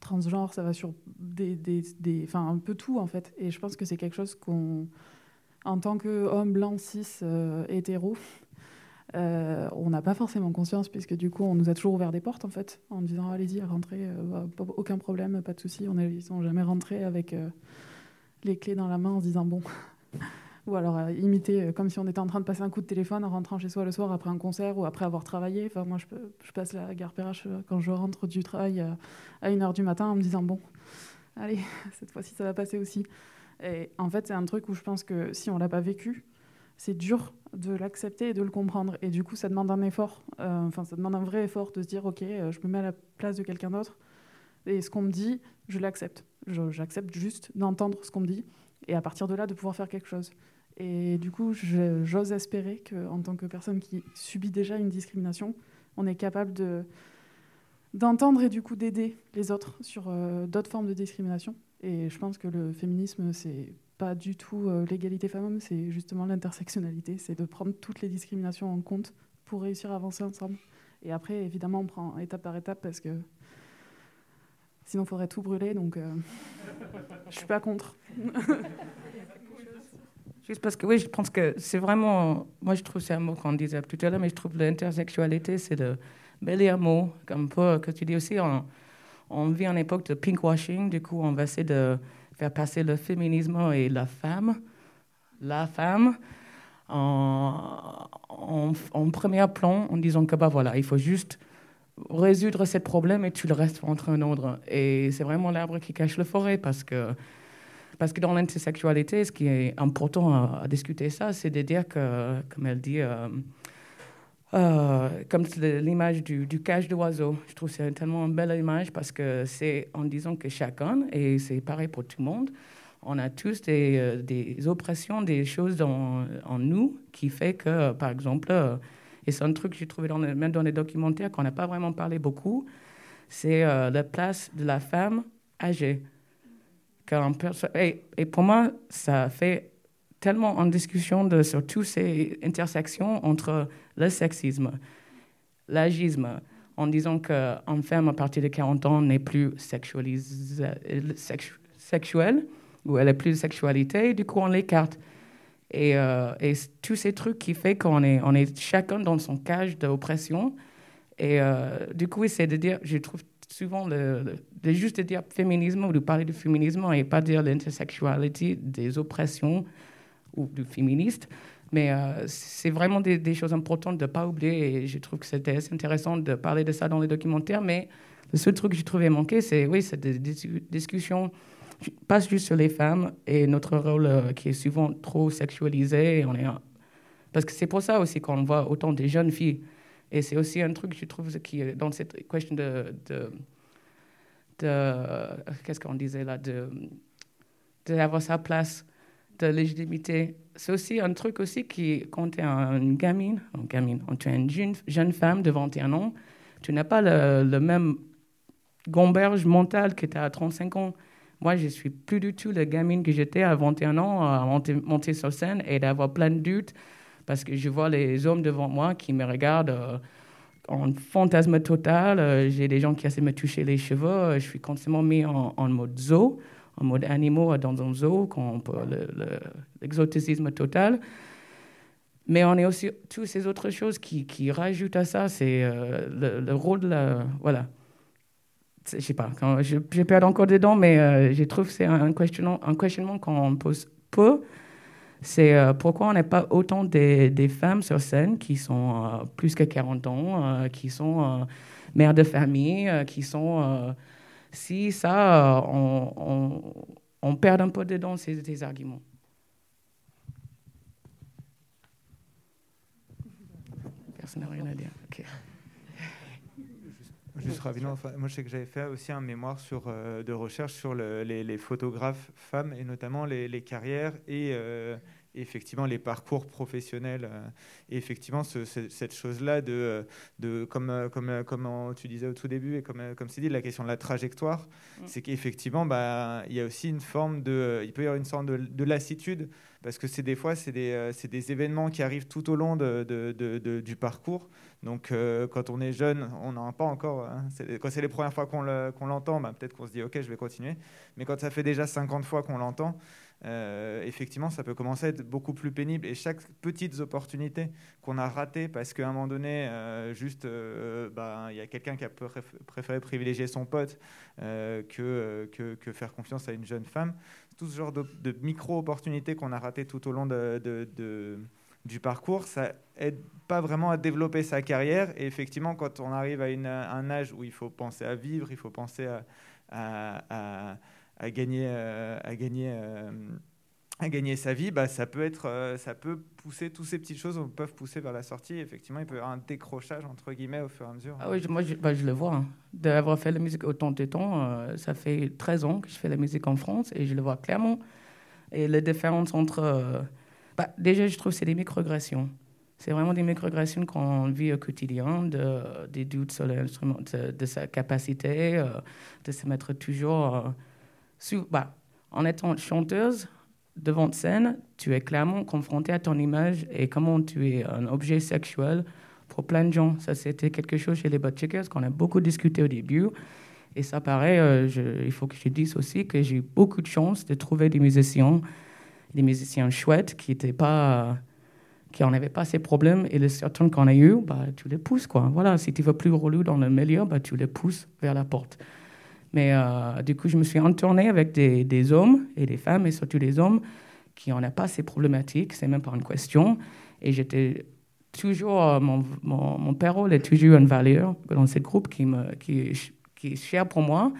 transgenres, ça va sur des, des, des, enfin, un peu tout en fait. Et je pense que c'est quelque chose qu'on, en tant qu'homme blanc, cis, hétéro, euh, on n'a pas forcément conscience puisque du coup on nous a toujours ouvert des portes en fait en disant allez-y rentrez euh, aucun problème pas de souci on est, ils sont jamais rentrés avec euh, les clés dans la main en se disant bon ou alors imiter comme si on était en train de passer un coup de téléphone en rentrant chez soi le soir après un concert ou après avoir travaillé. Enfin moi je, je passe la gare Perrache quand je rentre du travail à 1h du matin en me disant bon allez cette fois-ci ça va passer aussi et en fait c'est un truc où je pense que si on l'a pas vécu c'est dur de l'accepter et de le comprendre. Et du coup, ça demande un effort, euh, enfin, ça demande un vrai effort de se dire, OK, euh, je me mets à la place de quelqu'un d'autre, et ce qu'on me dit, je l'accepte. J'accepte juste d'entendre ce qu'on me dit, et à partir de là, de pouvoir faire quelque chose. Et du coup, j'ose espérer qu'en tant que personne qui subit déjà une discrimination, on est capable de d'entendre et du coup d'aider les autres sur euh, d'autres formes de discrimination. Et je pense que le féminisme, c'est pas du tout euh, l'égalité femmes-hommes, c'est justement l'intersectionnalité, c'est de prendre toutes les discriminations en compte pour réussir à avancer ensemble. Et après, évidemment, on prend étape par étape parce que sinon, il faudrait tout brûler, donc euh, je suis pas contre. Juste parce que oui, je pense que c'est vraiment. Moi, je trouve c'est un mot qu'on disait tout à l'heure, mais je trouve l'intersexualité, c'est le meilleur mot. Comme peu, que tu dis aussi, on vit en époque de pinkwashing, du coup, on va essayer de faire passer le féminisme et la femme, la femme, en, premier plan en disant que bah voilà, il faut juste résoudre ce problème et tu le restes entre un ordre. Et c'est vraiment l'arbre qui cache la forêt parce que, parce que dans l'intersexualité, ce qui est important à, discuter ça, c'est de dire que, comme elle dit, euh, euh, comme l'image du, du cage d'oiseau. Je trouve que c'est tellement une belle image parce que c'est en disant que chacun, et c'est pareil pour tout le monde, on a tous des, euh, des oppressions, des choses en, en, nous qui fait que, par exemple, euh, et c'est un truc que j'ai trouvé même dans les documentaires qu'on n'a pas vraiment parlé beaucoup, c'est la place de la femme âgée. Et, pour moi, ça fait tellement en discussion de, sur toutes ces intersections entre le sexisme, l'agisme, en disant qu'une femme à partir de 40 ans n'est plus sexuelle, ou elle n'a plus de sexualité, du coup on l'écarte. Et, euh, et, tous ces trucs qui font qu'on est, on est chacun dans son cage d'oppression. Et euh, du coup, c'est de dire, je trouve souvent, de juste de dire féminisme ou de parler du féminisme et pas dire l'intersexualité, des oppressions ou du féministe. Mais euh, c'est vraiment des, choses importantes de ne pas oublier et je trouve que c'était intéressant de parler de ça dans les documentaires. Mais le seul truc que j'ai trouvé manqué, c'est oui, c'est des discussions pas juste sur les femmes et notre rôle euh, qui est souvent trop sexualisé. On est, parce que c'est pour ça aussi qu'on voit autant des jeunes filles. Et c'est aussi un truc, je trouve, qui est dans cette question de. de, de Qu'est-ce qu'on disait là D'avoir sa place de légitimité. C'est aussi un truc aussi qui, quand tu es une gamine, une gamine, quand tu es une jeune, jeune femme de 21 ans, tu n'as pas le, même gomberge mental que tu as à 35 ans. Moi, je suis plus du tout la gamine que j'étais à 21 ans, à monter, sur scène et d'avoir plein de doutes parce que je vois les hommes devant moi qui me regardent euh, en fantasme total. Euh, j'ai des gens qui essaient de me toucher les cheveux. je suis constamment mis en, mode zoo mode animaux dans un zoo, l'exoticisme total. Mais on est aussi toutes ces autres choses qui, qui rajoutent à ça. C'est euh, le, rôle de la. Voilà. Je sais pas, j'ai perdu encore dedans, mais euh, je trouve que c'est un questionnement, un questionnement qu'on pose peu. C'est euh, pourquoi on n'a pas autant des, des, femmes sur scène qui sont plus que 40 ans, qui sont mères de famille, qui sont si ça, on, perd un peu dedans ces, arguments. Personne n'a rien à dire. Juste rapidement, moi je sais que j'avais fait aussi un mémoire sur, euh, de recherche sur les, photographes femmes et notamment les, carrières et, euh, effectivement les parcours professionnels euh, et effectivement cette chose-là de, de comme, euh, comme, euh, comme tu disais au tout début et comme, comme c'est dit la question de la trajectoire mm. c'est qu'effectivement bah, il y a aussi une forme de il peut y avoir une sorte de, lassitude parce que c'est des fois, c'est des, des, événements qui arrivent tout au long de, de, du parcours. Donc, quand on est jeune, on n'en a pas encore. Hein. quand c'est les premières fois qu'on l'entend, bah, peut-être qu'on se dit, OK, je vais continuer. Mais quand ça fait déjà 50 fois qu'on l'entend, euh, effectivement, ça peut commencer à être beaucoup plus pénible. Et chaque petite opportunité qu'on a ratée parce qu'à un moment donné, euh, juste, euh, bah, il y a quelqu'un qui a préféré privilégier son pote que, faire confiance à une jeune femme, tout ce genre de, micro-opportunités qu'on a ratées tout au long du parcours, ça aide pas vraiment à développer sa carrière. Et effectivement, quand on arrive à, un âge où il faut penser à vivre, il faut penser à gagner, euh, à gagner, euh, à gagner sa vie, bah, ça, peut être, euh, ça peut pousser, toutes ces petites choses peuvent pousser vers la sortie. Effectivement, il peut y avoir un décrochage, entre guillemets, au fur et à mesure. Ah oui, moi, je, bah, je le vois. Hein. D'avoir fait la musique autant de temps, ça fait 13 ans que je fais la musique en France et je le vois clairement. Et la différence entre... Bah, déjà, je trouve que c'est des microagressions. C'est vraiment des microagressions qu'on vit au quotidien, de, des doutes sur l'instrument, de, sa capacité, de se mettre toujours bah, en étant chanteuse devant scène, tu es clairement confrontée à ton image et comment tu es un objet sexuel pour plein de gens. Ça, c'était quelque chose chez les Butt qu'on a beaucoup discuté au début. Et ça paraît, euh, il faut que je dise aussi que j'ai eu beaucoup de chance de trouver des musiciens, des musiciens chouettes qui n'étaient pas, n'en avaient pas ces problèmes. Et les certains qu'on a eu, bah, tu les pousses, quoi. Voilà, si tu veux plus relou dans le milieu, bah, tu les pousses vers la porte. Mais euh, du coup, je me suis entournée avec des, des, hommes et des femmes, et surtout des hommes qui n'en ont pas ces problématiques, c'est même pas une question. Et j'étais toujours, euh, mon, mon, mon père est toujours une valeur dans ce groupe qui, me, qui, qui est cher pour moi.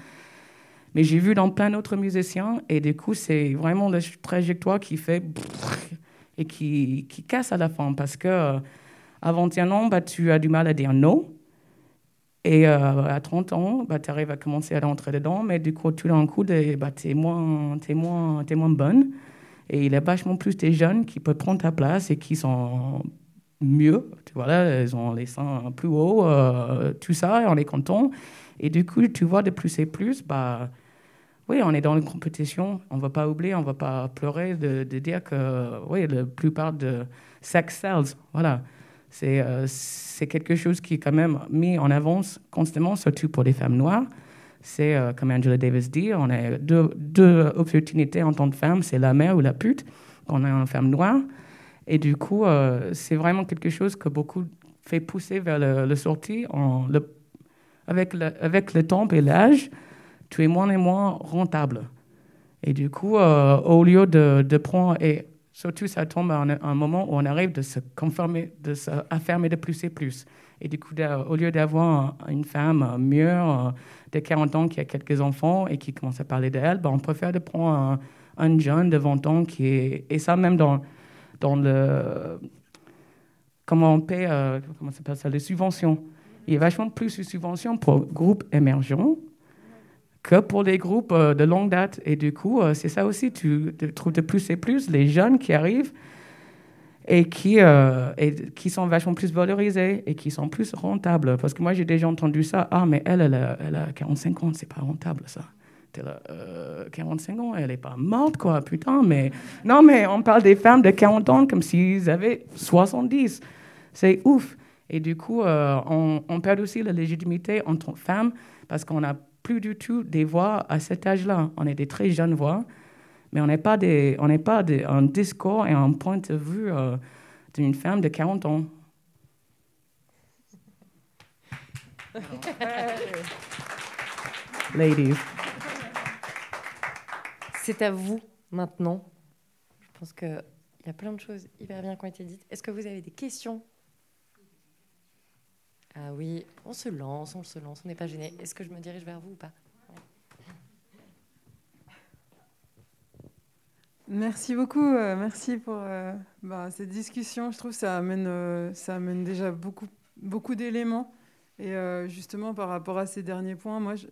Mais j'ai vu dans plein d'autres musiciens, et du coup, c'est vraiment la trajectoire qui fait et qui, qui casse à la fin, parce que euh, avant un an, bah, tu as du mal à dire non. Et euh, à 30 ans, bah, tu arrives à commencer à rentrer dedans, mais du coup, tout d'un coup, bah, tu es, moins, es, moins, es moins bonne. Et il y a vachement plus des jeunes qui peuvent prendre ta place et qui sont mieux. Tu vois, là, ils ont les seins plus hauts, euh, tout ça, et on est content. Et du coup, tu vois de plus et plus, bah, oui, on est dans une compétition. On ne va pas oublier, on ne va pas pleurer de, de, dire que oui, la plupart de sex sells. Voilà. Euh, c'est quelque chose qui est quand même mis en avance constamment, surtout pour les femmes noires. C'est, euh, comme Angela Davis dit, on a deux, deux, opportunités en tant que femme, c'est la mère ou la pute, quand on est une femme noire. Et du coup, euh, c'est vraiment quelque chose que beaucoup fait pousser vers le, sortie. En, le, avec, le, avec le temps et l'âge, tu es moins et moins rentable. Et du coup, au lieu de, de prendre... Et Surtout, ça tombe à un, moment où on arrive de se conformer, de s'affirmer de plus et plus. Et du coup, au lieu d'avoir une femme mûre de 40 ans qui a quelques enfants et qui commence à parler d'elle, ben, on préfère de prendre un, jeune de 20 ans qui est... Et ça, même dans, le... Comment on paie, euh, comment s'appelle ça, les subventions. Il y a vachement plus de subventions pour groupes émergents que pour les groupes euh, de longue date. Et du coup, euh, c'est ça aussi, tu, trouves de plus et plus les jeunes qui arrivent et qui, euh, et qui sont vachement plus valorisés et qui sont plus rentables. Parce que moi, j'ai déjà entendu ça. Ah, mais elle, elle a, elle a 45 ans, c'est pas rentable, ça. Là, 45 ans, elle n'est pas morte, quoi, putain. Mais non, mais on parle des femmes de 40 ans comme s'ils avaient 70. C'est ouf. Et du coup, on, on, perd aussi la légitimité en tant que femme parce qu'on a plus du tout des voix à cet âge-là. On est des très jeunes voix, mais on n'est pas, des, on n'est pas des, un discours et un point de vue euh, d'une femme de 40 ans. Ladies. C'est à vous maintenant. Je pense qu'il y a plein de choses hyper bien qui ont été dites. Est-ce que vous avez des questions? Ah oui, on se lance, on se lance, on n'est pas gêné. Est-ce que je me dirige vers vous ou pas? Merci beaucoup, euh, merci pour euh, bah, cette discussion. Je trouve que ça amène, euh, ça amène déjà beaucoup, beaucoup d'éléments. Et justement, par rapport à ces derniers points, moi, je,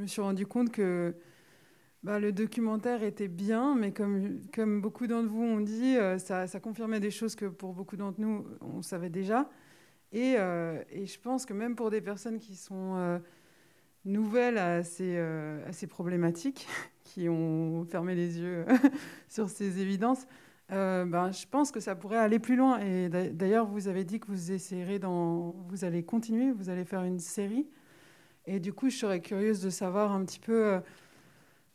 me suis rendu compte que bah, le documentaire était bien, mais comme, comme beaucoup d'entre vous ont dit, ça, ça, confirmait des choses que pour beaucoup d'entre nous, on savait déjà. Euh, et, je pense que même pour des personnes qui sont euh, nouvelles à ces, euh, problématiques, qui ont fermé les yeux sur ces évidences, ben, je pense que ça pourrait aller plus loin. Et d'ailleurs, vous avez dit que vous essayerez vous allez continuer, vous allez faire une série. Et du coup, je serais curieuse de savoir un petit peu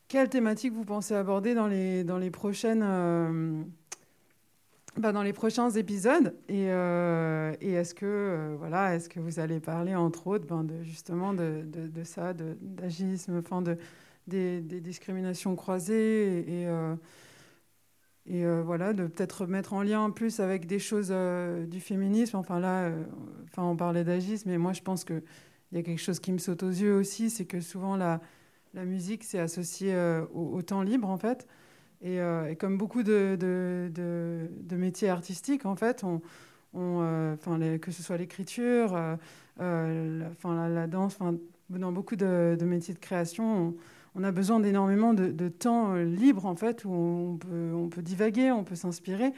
quelle thématique vous pensez aborder dans les prochaines bah, dans les prochains épisodes. Et, euh, est-ce que, euh, voilà, est que vous allez parler, entre autres, ben, de, justement de, ça, d'agisme, enfin, de, des, discriminations croisées et, et, euh, voilà, de peut-être mettre en lien plus avec des choses du féminisme. Enfin là, enfin, on parlait d'agisme, mais moi je pense qu'il y a quelque chose qui me saute aux yeux aussi, c'est que souvent la, musique, c'est associé au, temps libre, en fait. Euh, et, comme beaucoup de, métiers artistiques, en fait, euh, que ce soit l'écriture, euh, la, danse, dans beaucoup de, métiers de création, on, a besoin d'énormément de, temps libre, en fait, où on peut, divaguer, on peut s'inspirer.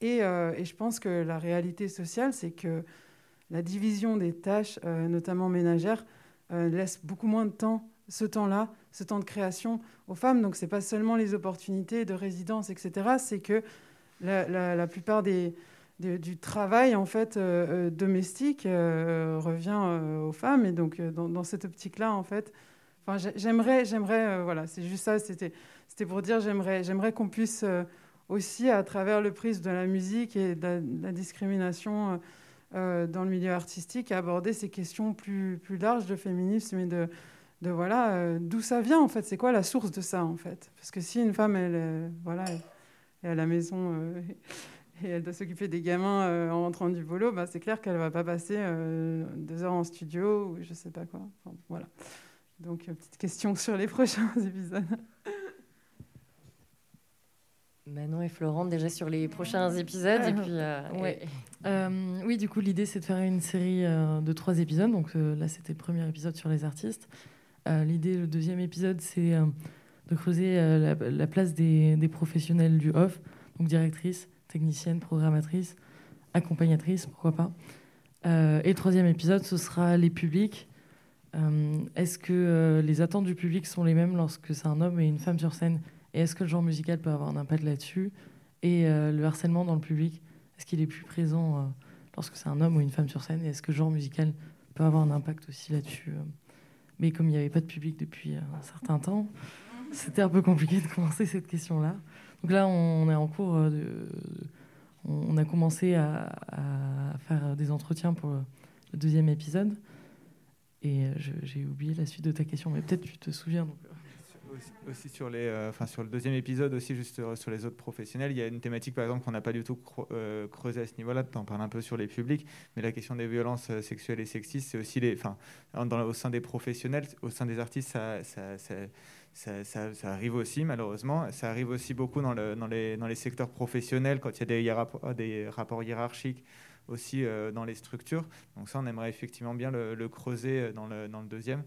Et, je pense que la réalité sociale, c'est que la division des tâches, notamment ménagères, laisse beaucoup moins de temps ce temps-là, ce temps de création aux femmes. Donc, ce n'est pas seulement les opportunités de résidence, etc. C'est que la, plupart du travail en fait euh, euh, domestique euh, revient aux femmes. Et donc, dans, cette optique-là, en fait, j'aimerais, j'aimerais, voilà, c'est juste ça. C'était, c'était pour dire, j'aimerais, j'aimerais qu'on puisse aussi, à travers le prisme de la musique et de la, discrimination dans le milieu artistique, aborder ces questions plus, plus larges de féminisme et de de voilà euh, d'où ça vient en fait, c'est quoi la source de ça en fait? Parce que si une femme elle euh, voilà est à la maison euh, et elle doit s'occuper des gamins en rentrant du boulot, bah, c'est clair qu'elle va pas passer deux heures en studio ou je sais pas quoi. voilà. Donc petite question sur les prochains épisodes. Manon et Florent déjà sur les prochains épisodes et puis ouais. oui du coup l'idée c'est de faire une série de trois épisodes donc là c'était le premier épisode sur les artistes euh, l'idée, le deuxième épisode, c'est euh, de creuser euh, la, place des, professionnels du off, donc directrice, technicienne, programmatrice, accompagnatrice, pourquoi pas. et le troisième épisode, ce sera les publics. est-ce que les attentes du public sont les mêmes lorsque c'est un homme et une femme sur scène? Et est-ce que le genre musical peut avoir un impact là-dessus? Et le harcèlement dans le public, est-ce qu'il est plus présent lorsque c'est un homme ou une femme sur scène? Et est-ce que le genre musical peut avoir un impact aussi là-dessus mais comme il n'y avait pas de public depuis un certain temps, c'était un peu compliqué de commencer cette question-là. Donc là, on est en cours de. On a commencé à, faire des entretiens pour le deuxième épisode. Et j'ai oublié la suite de ta question, mais peut-être tu te souviens. Donc aussi sur, les, euh, sur le deuxième épisode, aussi juste euh, sur les autres professionnels, il y a une thématique par exemple qu'on n'a pas du tout euh, creusé à ce niveau-là. Tu en parles un peu sur les publics, mais la question des violences sexuelles et sexistes, c'est aussi les, enfin, au sein des professionnels, au sein des artistes, ça, ça, ça, ça, ça, arrive aussi malheureusement. Ça arrive aussi beaucoup dans, le, dans, les, dans les secteurs professionnels quand il y a des, des rapports hiérarchiques aussi dans les structures. Donc ça, on aimerait effectivement bien le, le creuser dans le, dans le deuxième.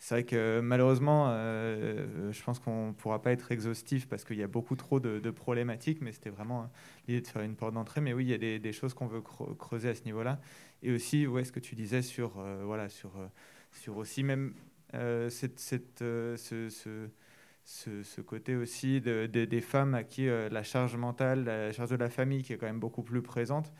C'est vrai que malheureusement, euh, je pense qu'on ne pourra pas être exhaustif parce qu'il y a beaucoup trop de, problématiques, mais c'était vraiment l'idée de faire une porte d'entrée. Mais oui, il y a des, choses qu'on veut creuser à ce niveau-là. Et aussi, ouais, ce que tu disais sur, euh, voilà, sur, euh, sur aussi même cette, ce, ce, ce, côté aussi de, des femmes à qui la charge mentale, la charge de la famille qui est quand même beaucoup plus présente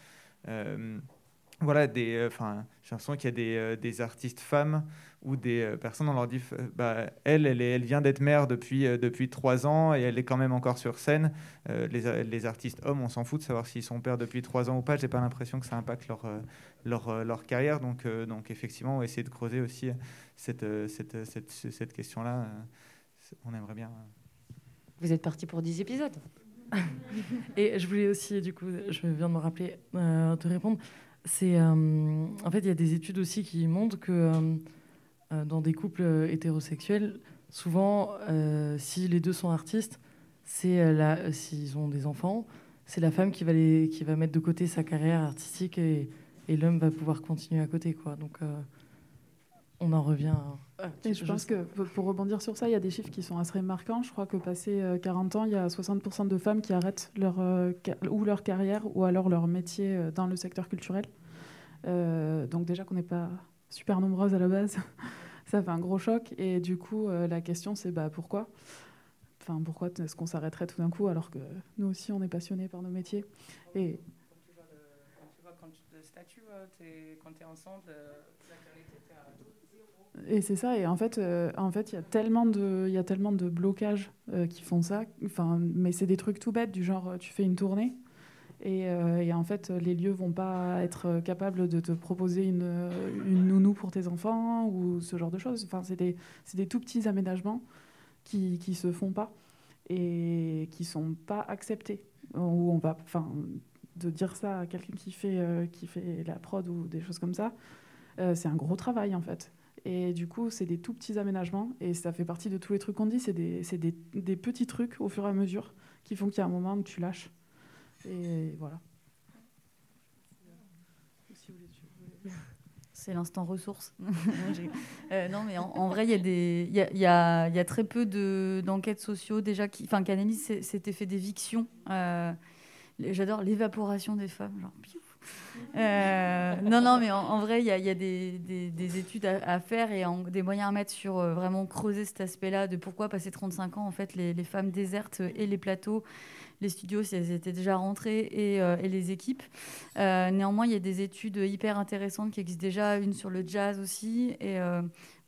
voilà, des, j'ai l'impression qu'il y a des, des, artistes femmes ou des euh, personnes, on leur dit, bah, elle, elle, elle vient d'être mère depuis, depuis trois ans et elle est quand même encore sur scène. les, les, artistes hommes, on s'en fout de savoir s'ils sont pères depuis trois ans ou pas. J'ai pas l'impression que ça impacte leur, leur, leur carrière. Donc, donc effectivement, on va essayer de creuser aussi cette, cette, cette, cette question-là. on aimerait bien. Vous êtes parti pour 10 épisodes. et je voulais aussi, du coup, je viens de me rappeler, te répondre c'est euh, en fait il y a des études aussi qui montrent que euh, euh, dans des couples hétérosexuels, souvent, si les deux sont artistes, c'est la, s'ils ont des enfants, c'est la femme qui va les, qui va mettre de côté sa carrière artistique et, et l'homme va pouvoir continuer à côté quoi. Donc on en revient. et je pense que pour rebondir sur ça, il y a des chiffres qui sont assez marquants. Je crois que passé 40 ans, il y a 60% de femmes qui arrêtent leur, ou leur carrière ou alors leur métier dans le secteur culturel. Euh, donc déjà qu'on n'est pas super nombreuses à la base, ça fait un gros choc. Et du coup, euh, la question c'est bah, pourquoi? Enfin, pourquoi est-ce qu'on s'arrêterait tout d'un coup alors que nous aussi on est passionnés par nos métiers? Et et c'est ça, et en fait, euh, en fait, il y a tellement de, il y a tellement de blocages euh, qui font ça. Enfin, mais c'est des trucs tout bêtes du genre, tu fais une tournée, et, et, en fait, les lieux vont pas être capables de te proposer une, nounou pour tes enfants ou ce genre de choses. Enfin, c'est des, des, tout petits aménagements qui, qui se font pas et qui sont pas acceptés. Où on va, enfin, de dire ça à quelqu'un qui fait, euh, qui fait la prod ou des choses comme ça, euh, c'est un gros travail en fait. Et du coup, c'est des tout petits aménagements et ça fait partie de tous les trucs qu'on dit. C'est des, des, des, petits trucs au fur et à mesure qui font qu'il y a un moment où tu lâches. Et voilà. C'est l'instant ressources. euh, non, mais en, vrai, il y, a y, très peu d'enquêtes sociaux déjà qui, enfin, analysent cet effet d'éviction. Euh, J'adore l'évaporation des femmes. Euh, non, non, mais en, vrai, il y a, des, des, des, études à, faire et des moyens à mettre sur euh, vraiment creuser cet aspect-là de pourquoi passer 35 ans, en fait, les, femmes désertent et les plateaux, les studios, si elles étaient déjà rentrées et, euh, les équipes. Néanmoins, il y a des études hyper intéressantes qui existent déjà, une sur le jazz aussi. Et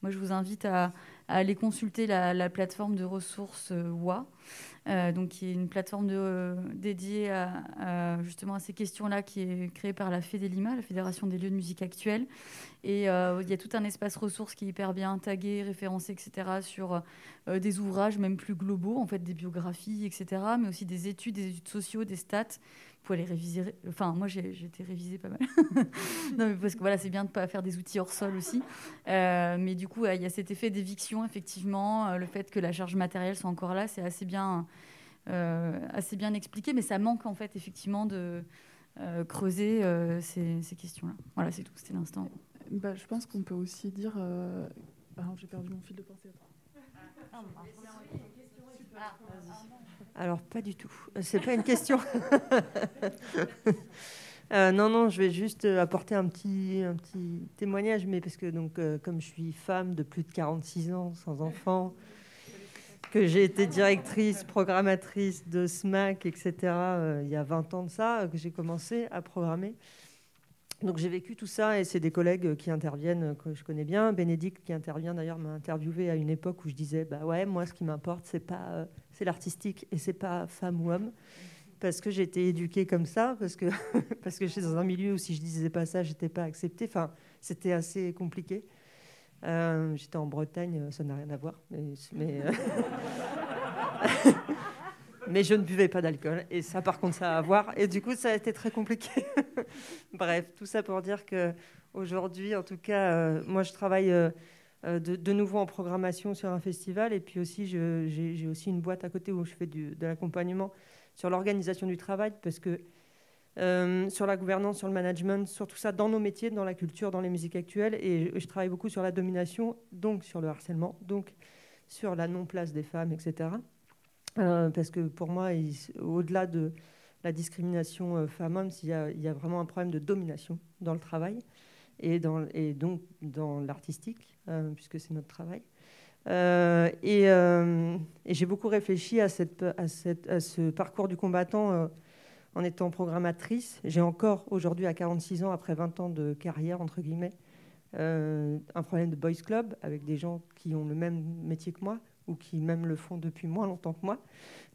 moi, je vous invite à, à aller consulter la, la, plateforme de ressources WA. Euh, donc qui est une plateforme euh, dédiée à, justement à ces questions-là, qui est créée par la FEDELIMA, la Fédération des lieux de musique actuelle. Et euh, il y a tout un espace ressources qui est hyper bien tagué, référencé, etc., sur des ouvrages même plus globaux, en fait, des biographies, etc., mais aussi des études, des études sociaux, des stats. Vous pouvez les réviser. Enfin, moi, j'ai été révisée pas mal. non, mais parce que voilà, c'est bien de ne pas faire des outils hors sol aussi. Euh, mais du coup, il y a cet effet d'éviction, effectivement. le fait que la charge matérielle soit encore là, c'est assez bien, assez bien expliqué, mais ça manque, en fait, effectivement, de. creuser ces, ces questions-là. Voilà, c'est tout, c'était l'instant. Bah, je pense qu'on peut aussi dire. Euh... Alors, j'ai perdu mon fil de pensée. Alors, pas du tout. C'est pas une question. euh, non, non, je vais juste apporter un petit, un petit témoignage, mais parce que, donc, euh, comme je suis femme de plus de 46 ans, sans enfant, que j'ai été directrice, programmatrice de SMAC, etc., euh, il y a 20 ans de ça, que j'ai commencé à programmer. Donc j'ai vécu tout ça et c'est des collègues qui interviennent que je connais bien. Bénédicte qui intervient d'ailleurs m'a interviewé à une époque où je disais bah ouais moi ce qui m'importe c'est pas euh, c'est l'artistique et c'est pas femme ou homme parce que j'ai été éduquée comme ça parce que parce que j'étais dans un milieu où si je disais pas ça j'étais pas acceptée. Enfin c'était assez compliqué. Euh, j'étais en Bretagne ça n'a rien à voir mais, mais euh... mais je ne buvais pas d'alcool. Et ça, par contre, ça a à voir. Et du coup, ça a été très compliqué. Bref, tout ça pour dire que aujourd'hui, en tout cas, euh, moi, je travaille de, de, nouveau en programmation sur un festival. Et puis aussi, j'ai aussi une boîte à côté où je fais de l'accompagnement sur l'organisation du travail. Parce que euh, sur la gouvernance, sur le management, sur tout ça, dans nos métiers, dans la culture, dans les musiques actuelles. Et je, travaille beaucoup sur la domination, donc sur le harcèlement, donc sur la non-place des femmes, etc. Euh, parce que pour moi, au-delà de la discrimination euh, femmes-hommes, il, y a vraiment un problème de domination dans le travail et, donc dans l'artistique, euh, puisque c'est notre travail. Euh, et, euh, et j'ai beaucoup réfléchi à, cette, à, ce parcours du combattant euh, en étant programmatrice. J'ai encore aujourd'hui, à 46 ans, après 20 ans de carrière, entre guillemets, un problème de boys club avec des gens qui ont le même métier que moi ou qui même le font depuis moins longtemps que moi.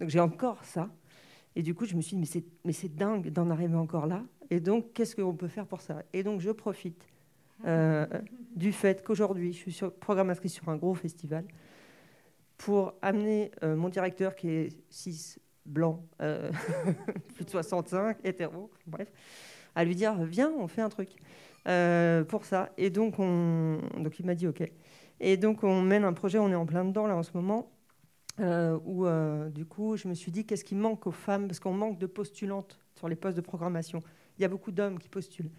Donc j'ai encore ça. Et du coup, je me suis dit, mais c'est dingue d'en arriver encore là. Et donc, qu'est-ce qu'on peut faire pour ça? Et donc, je profite euh, du fait qu'aujourd'hui, je suis sur, programmatrice sur un gros festival pour amener euh, mon directeur qui est 6 blanc, euh, plus de 65, hétéro, bref, à lui dire, viens, on fait un truc pour ça. Et donc, on, donc il m'a dit, OK. Et donc, on mène un projet, on est en plein dedans là en ce moment, où du coup, je me suis dit, qu'est-ce qui manque aux femmes? Parce qu'on manque de postulantes sur les postes de programmation. Il y a beaucoup d'hommes qui postulent.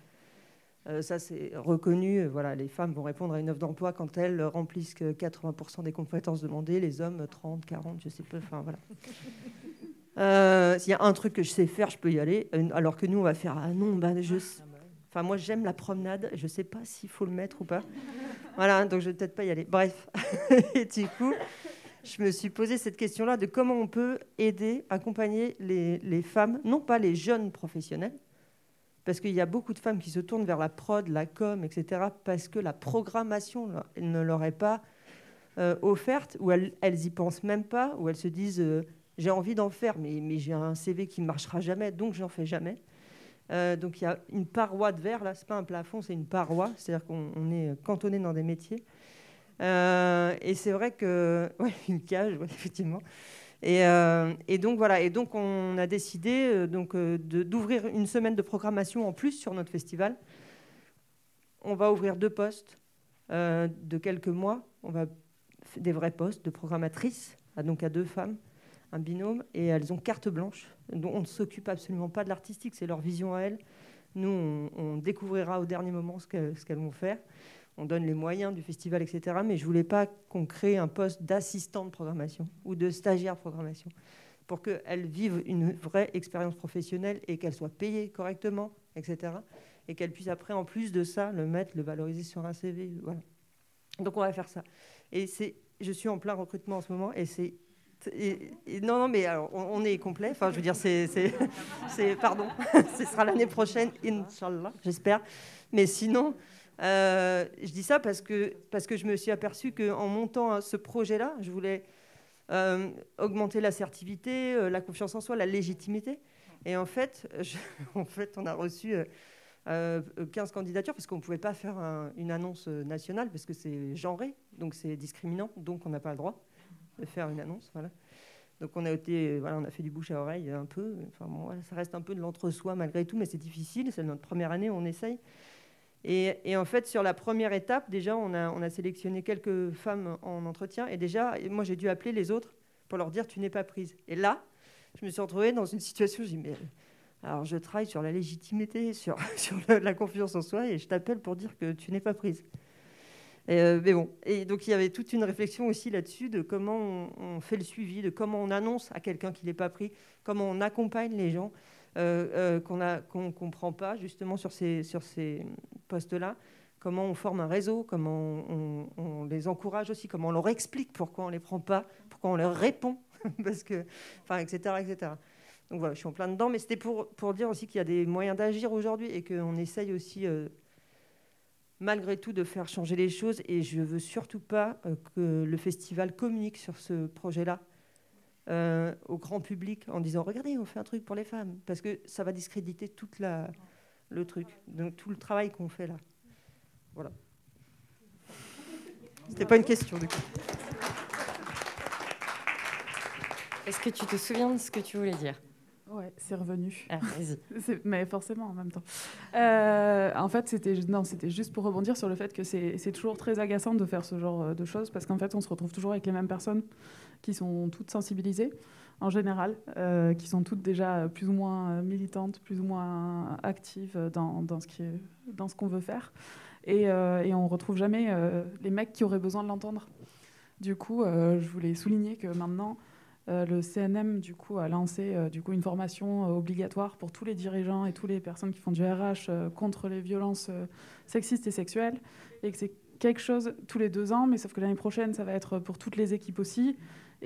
Euh, ça, c'est reconnu. Voilà, les femmes vont répondre à une offre d'emploi quand elles remplissent que 80% des compétences demandées, les hommes 30, 40, je sais pas. Enfin, voilà. S'il y a un truc que je sais faire, je peux y aller. Alors que nous, on va faire Ah non, bah, je. Enfin, moi, j'aime la promenade. Je sais pas s'il faut le mettre ou pas. Voilà, donc je vais peut-être pas y aller. Bref, et du coup, je me suis posé cette question-là de comment on peut aider, accompagner les, les femmes, non pas les jeunes professionnels, parce qu'il y a beaucoup de femmes qui se tournent vers la prod, la com, etc., parce que la programmation ne leur est pas euh, offerte, ou elles, elles y pensent même pas, ou elles se disent euh, j'ai envie d'en faire, mais, j'ai un CV qui ne marchera jamais, donc je n'en fais jamais. Euh, donc il y a une paroi de verre, là, ce n'est pas un plafond, c'est une paroi, c'est-à-dire qu'on est cantonné dans des métiers. et c'est vrai que. Ouais, une cage, effectivement. Euh, et, donc voilà, et donc on a décidé euh, donc euh, d'ouvrir une semaine de programmation en plus sur notre festival. On va ouvrir deux postes de quelques mois. On va des vrais postes de programmatrices, donc à deux femmes, un binôme, et elles ont carte blanche. Donc on ne s'occupe absolument pas de l'artistique, c'est leur vision à elles. Nous, on, découvrira au dernier moment ce qu'elles vont faire on donne les moyens du festival, etc. Mais je ne voulais pas qu'on crée un poste d'assistant de programmation ou de stagiaire de programmation pour qu'elles vivent une vraie expérience professionnelle et qu'elles soient payées correctement, etc. Et qu'elles puissent après, en plus de ça, le mettre, le valoriser sur un CV. Voilà. Donc on va faire ça. Et c'est, je suis en plein recrutement en ce moment et c'est non, non, mais alors, on, est complet. Enfin, je veux dire, c'est, pardon, ce sera l'année prochaine, Inch'Allah, j'espère. Mais sinon, euh, je dis ça parce que, parce que je me suis aperçu qu'en montant hein, ce projet-là, je voulais euh, augmenter l'assertivité, euh, la confiance en soi, la légitimité. Et en fait, en fait on a reçu 15 candidatures parce qu'on ne pouvait pas faire une annonce nationale parce que c'est genré, donc c'est discriminant, donc on n'a pas le droit de faire une annonce. Voilà. Donc on a, été, voilà, on a fait du bouche à oreille un peu. Enfin, bon, ça reste un peu de l'entre-soi malgré tout, mais c'est difficile. C'est notre première année, on essaye. Et, en fait, sur la première étape, déjà, on a, sélectionné quelques femmes en entretien. Et déjà, moi, j'ai dû appeler les autres pour leur dire tu n'es pas prise. Et là, je me suis retrouvée dans une situation, dis mais alors je travaille sur la légitimité, sur, la confiance en soi, et je t'appelle pour dire que tu n'es pas prise. Euh, mais bon, et donc il y avait toute une réflexion aussi là-dessus de comment on, fait le suivi, de comment on annonce à quelqu'un qui n'est pas pris, comment on accompagne les gens. Euh, euh, qu'on ne comprend pas justement sur ces, postes-là. Comment on forme un réseau, comment on, les encourage aussi, comment on leur explique pourquoi on ne les prend pas, pourquoi on leur répond, parce que, enfin, etc., etc. Donc voilà, je suis en plein dedans, mais c'était pour, pour dire aussi qu'il y a des moyens d'agir aujourd'hui et qu'on essaye aussi, euh, malgré tout, de faire changer les choses. Et je ne veux surtout pas que le festival communique sur ce projet-là euh, au grand public en disant regardez on fait un truc pour les femmes. Parce que ça va discréditer tout la, le truc. Donc tout le travail qu'on fait là. Voilà. C'était pas une question du coup. Est-ce que tu te souviens de ce que tu voulais dire? Ouais, c'est revenu. Ah, mais forcément en même temps. Euh, en fait, c'était non, c'était juste pour rebondir sur le fait que c'est toujours très agaçant de faire ce genre de choses parce qu'en fait, on se retrouve toujours avec les mêmes personnes qui sont toutes sensibilisées en général, euh, qui sont toutes déjà plus ou moins militantes, plus ou moins actives dans, ce qu'on veut faire, et, euh, on retrouve jamais les mecs qui auraient besoin de l'entendre. Du coup, je voulais souligner que maintenant euh, le CNM du coup a lancé euh, une formation euh, obligatoire pour tous les dirigeants et toutes les personnes qui font du RH contre les violences sexistes et sexuelles. Et que c'est quelque chose tous les deux ans, mais sauf que l'année prochaine ça va être pour toutes les équipes aussi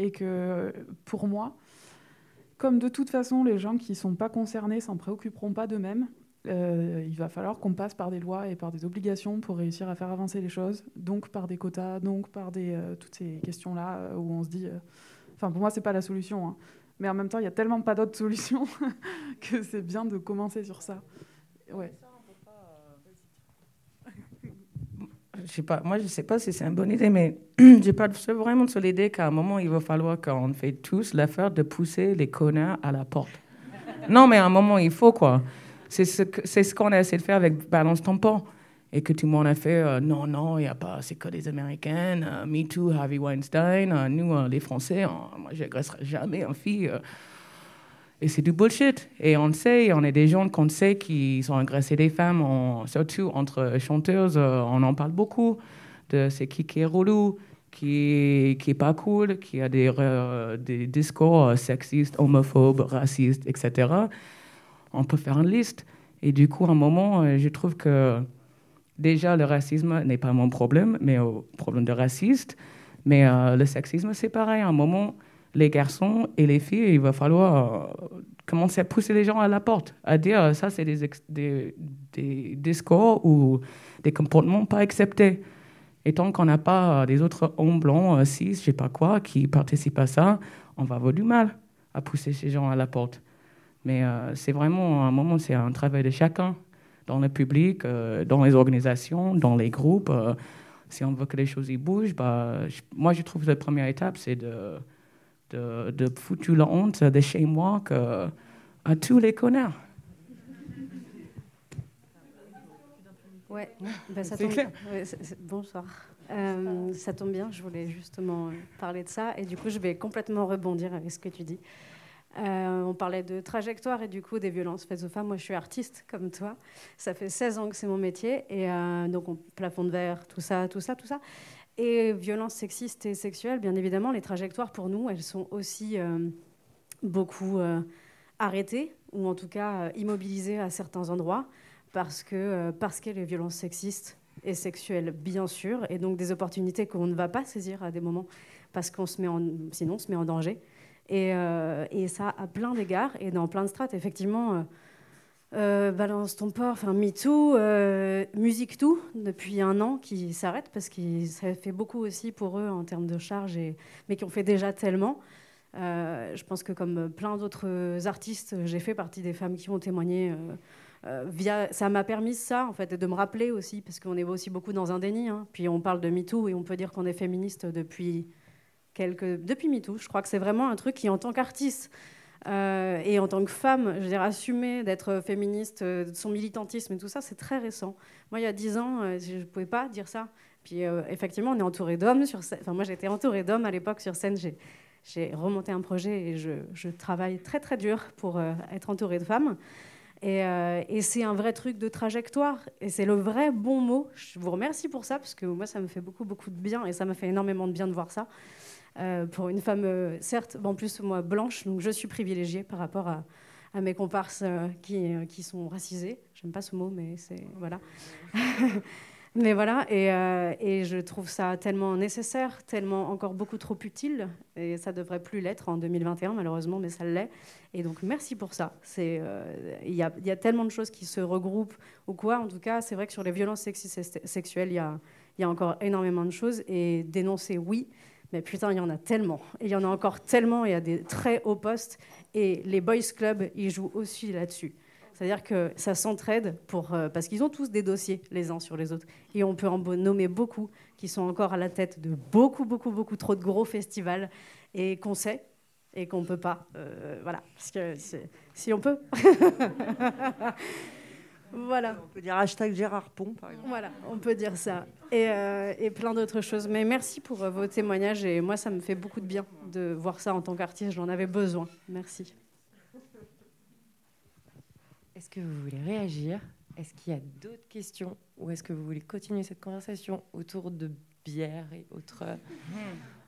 et que pour moi, comme de toute façon les gens qui sont pas concernés s'en préoccuperont pas d'eux-mêmes, il va falloir qu'on passe par des lois et par des obligations pour réussir à faire avancer les choses, donc par des quotas, donc par des, toutes ces questions-là où on se dit Enfin, pour moi, c'est pas la solution. Hein. Mais en même temps, il y a tellement pas d'autres solutions que c'est bien de commencer sur ça. Ouais. Je pas, moi je sais pas si c'est une bonne idée, mais j'ai pas vraiment sur l'idée qu'à un moment il va falloir qu'on fait tous l'affaire de pousser les connards à la porte. non, mais à un moment il faut quoi. C'est ce qu'on ce a essayé de faire avec Balance Tampon et que tout le monde a fait euh, non, non, il n'y a pas, c'est que des Américaines, euh, Me Too, Harvey Weinstein, euh, nous, les Français, moi, j'agresserai jamais une fille. Et c'est du bullshit. Et on sait, on est des gens qu'on sait qui sont agressés des femmes, surtout entre chanteuses, on en parle beaucoup de c'est qui est relou, qui qui pas cool, qui a des, discours sexistes, homophobes, racistes, etc. On peut faire une liste. Et du coup, à un moment, je trouve que Déjà, le racisme n'est pas mon problème, mais un problème de raciste. Mais euh, le sexisme, c'est pareil. À un moment, les garçons et les filles, il va falloir euh, commencer à pousser les gens à la porte, à dire euh, ça, c'est des, des, des, discours ou des comportements pas acceptés. Et tant qu'on n'a pas des autres hommes blancs, cis, je sais pas quoi, qui participent à ça, on va avoir du mal à pousser ces gens à la porte. Mais c'est vraiment un moment, c'est un travail de chacun, dans le public, dans les organisations, dans les groupes si on veut que les choses y bougent, bah, moi je trouve que la première étape, c'est de, de, de, foutre la honte de chez moi que, à tous les connards. Ouais, ben ça tombe... bonsoir. Euh, ça tombe bien, je voulais justement parler de ça. Et du coup, je vais complètement rebondir avec ce que tu dis. Euh, on parlait de trajectoire et du coup des violences faites aux femmes. Moi, je suis artiste comme toi. Ça fait 16 ans que c'est mon métier. Et euh, donc, on, plafond de verre, tout ça, tout ça, tout ça. Et violences sexistes et sexuelles, bien évidemment, les trajectoires pour nous, elles sont aussi euh, beaucoup arrêtées ou en tout cas immobilisées à certains endroits parce que parce a les violences sexistes et sexuelles, bien sûr, et donc des opportunités qu'on ne va pas saisir à des moments parce qu'on se met en, sinon on se met en danger. Euh, et, ça à plein d'égards et dans plein de strates. Effectivement, euh, euh, Balance ton port, enfin MeToo, Musique Tout, depuis un an, qui s'arrête parce que ça fait beaucoup aussi pour eux en termes de charges, et, mais qui ont fait déjà tellement. je pense que comme plein d'autres artistes, j'ai fait partie des femmes qui ont témoigné. ça m'a permis ça, en fait, de me rappeler aussi, parce qu'on est aussi beaucoup dans un déni. Hein. Puis on parle de MeToo et on peut dire qu'on est féministe depuis quelques, depuis MeToo. Je crois que c'est vraiment un truc qui, en tant qu'artiste euh, et en tant que femme, je veux dire, assumer d'être féministe, euh, de son militantisme et tout ça, c'est très récent. Moi, il y a dix ans, euh, je ne pouvais pas dire ça. Puis effectivement, on est entouré d'hommes sur. Enfin, moi, j'étais entourée d'hommes à l'époque sur scène. J'ai remonté un projet et je, travaille très très dur pour être entourée de femmes. Et c'est un vrai truc de trajectoire. Et c'est le vrai bon mot. Je vous remercie pour ça, parce que moi, ça me fait beaucoup, beaucoup de bien. Et ça m'a fait énormément de bien de voir ça. Euh, pour une femme, euh, certes, en plus moi blanche, donc je suis privilégiée par rapport à, mes comparses euh, qui, qui, sont racisés. J'aime pas ce mot, mais c'est voilà. mais voilà, et, je trouve ça tellement nécessaire, tellement encore beaucoup trop utile, et ça devrait plus l'être en 2021 malheureusement, mais ça l'est. Et donc merci pour ça. Il y, a tellement de choses qui se regroupent ou quoi. En tout cas, c'est vrai que sur les violences sexistes sexuelles, il y a encore énormément de choses et dénoncer oui mais putain, il y en a tellement. Et il y en a encore tellement, il y a des très hauts postes. Et les boys clubs, ils jouent aussi là-dessus. C'est-à-dire que ça s'entraide pour, euh, parce qu'ils ont tous des dossiers les uns sur les autres. Et on peut en nommer beaucoup qui sont encore à la tête de beaucoup, beaucoup, beaucoup trop de gros festivals et qu'on sait et qu'on ne peut pas. Euh, voilà, parce que si on peut. Voilà. On peut dire hashtag Gérard Pont, par exemple. Voilà, on peut dire ça. Et, euh, et plein d'autres choses. Mais merci pour euh, vos témoignages. Et moi, ça me fait beaucoup de bien de voir ça en tant qu'artiste. J'en avais besoin. Merci. Est-ce que vous voulez réagir? Est-ce qu'il y a d'autres questions? Ou est-ce que vous voulez continuer cette conversation autour de bière et autres hmm.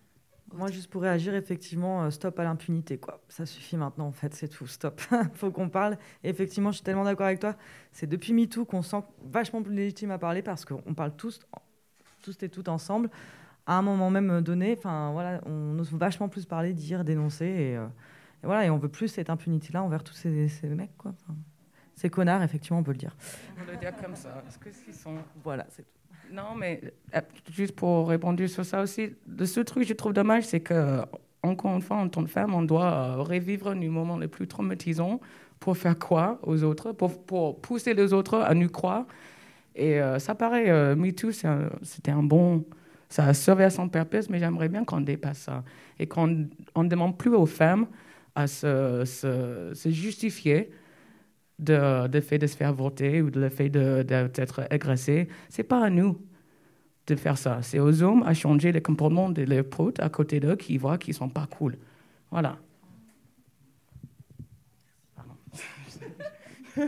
Moi, juste pour réagir, effectivement, euh, stop à l'impunité, quoi. Ça suffit maintenant, en fait, c'est tout, stop. Faut qu'on parle. Et effectivement, je suis tellement d'accord avec toi. C'est depuis MeToo qu'on sent vachement plus légitime à parler parce qu'on parle tous, tous et toutes ensemble. À un moment même donné, enfin voilà, on ose vachement plus parler, dire, dénoncer, et, euh, voilà, et on veut plus cette impunité-là envers tous ces, ces mecs, quoi. ces connards, effectivement, on peut le dire. On peut le dire comme ça. Parce que sont, voilà, c'est tout. Non, mais euh, juste pour répondre sur ça aussi, de ce truc, je trouve dommage, c'est que, encore une fois, en tant que femme, on doit euh, revivre les moments les plus traumatisants pour faire quoi aux autres, pour, pour pousser les autres à nous croire. Et euh, ça paraît, MeToo, c'était un bon. Ça a servi à son purpose, mais j'aimerais bien qu'on dépasse ça. Et qu'on ne demande plus aux femmes à se justifier de, de fait de se faire voter ou de le fait d'être agressé. C'est pas à nous de faire ça. C'est aux hommes à changer le comportement de leurs potes à côté d'eux qui voient qu'ils sont pas cool. Voilà.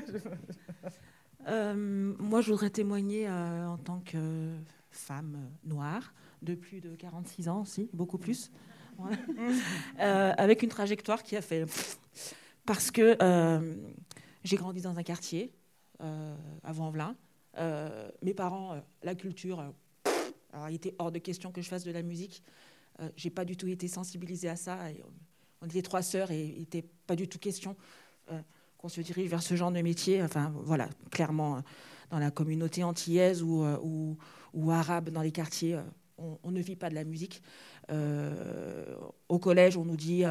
Euh, moi, je voudrais témoigner euh, en tant que femme noire de plus de 46 ans aussi, beaucoup plus, euh, avec une trajectoire qui a fait... Parce que j'ai grandi dans un quartier, euh, à Vanvelin. Euh, mes parents, euh, la culture, alors il était hors de question que je fasse de la musique. j'ai pas du tout été sensibilisée à ça. on était trois sœurs et il n'était pas du tout question qu'on se dirige vers ce genre de métier. Enfin, voilà, clairement, dans la communauté antillaise ou arabe, dans les quartiers, on, ne vit pas de la musique. au collège, on nous dit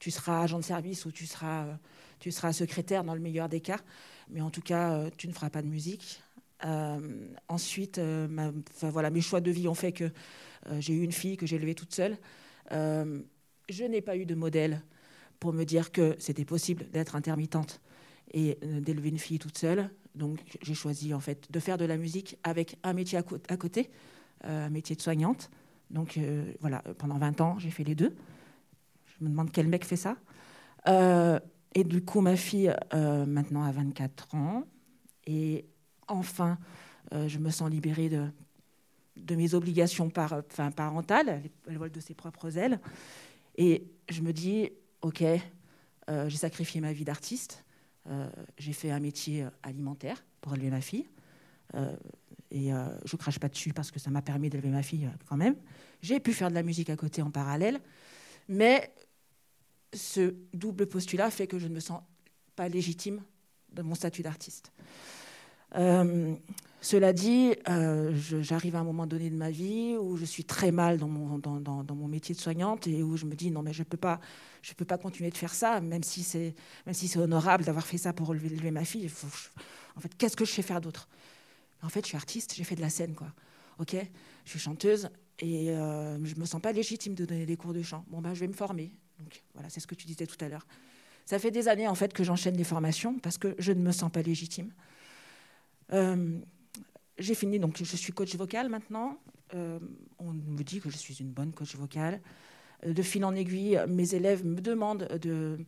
tu seras agent de service ou tu seras, tu seras secrétaire dans le meilleur des cas, mais en tout cas, tu ne feras pas de musique. Euh, ensuite, euh, voilà, mes choix de vie ont fait que euh, j'ai eu une fille que j'ai élevée toute seule. je n'ai pas eu de modèle pour me dire que c'était possible d'être intermittente et d'élever une fille toute seule. Donc j'ai choisi en fait de faire de la musique avec un métier à, à côté, un métier de soignante. Donc voilà, pendant 20 ans, j'ai fait les deux. Je me demande quel mec fait ça. Et du coup, ma fille, maintenant, a 24 ans. Et enfin, euh, je me sens libérée de, mes obligations parentales. Elle, vole de ses propres ailes. Et je me dis, OK, euh, j'ai sacrifié ma vie d'artiste. Euh, j'ai fait un métier alimentaire pour élever ma fille. et je crache pas dessus parce que ça m'a permis d'élever ma fille quand même. J'ai pu faire de la musique à côté en parallèle. Mais ce double postulat fait que je ne me sens pas légitime de mon statut d'artiste. Euh, cela dit, euh, j'arrive à un moment donné de ma vie où je suis très mal dans mon, métier de soignante et où je me dis non mais je peux pas, peux pas continuer de faire ça, même si c'est, honorable d'avoir fait ça pour élever ma fille. en fait, qu'est-ce que je sais faire d'autre? En fait, je suis artiste, j'ai fait de la scène quoi. Ok, je suis chanteuse et euh, je me sens pas légitime de donner des cours de chant. Bon ben, je vais me former. Voilà, c'est ce que tu disais tout à l'heure. Ça fait des années en fait que j'enchaîne les formations parce que je ne me sens pas légitime. Euh, j'ai fini, donc je suis coach vocal maintenant. Euh, on me dit que je suis une bonne coach vocale. Euh, de fil en aiguille, mes élèves me demandent de,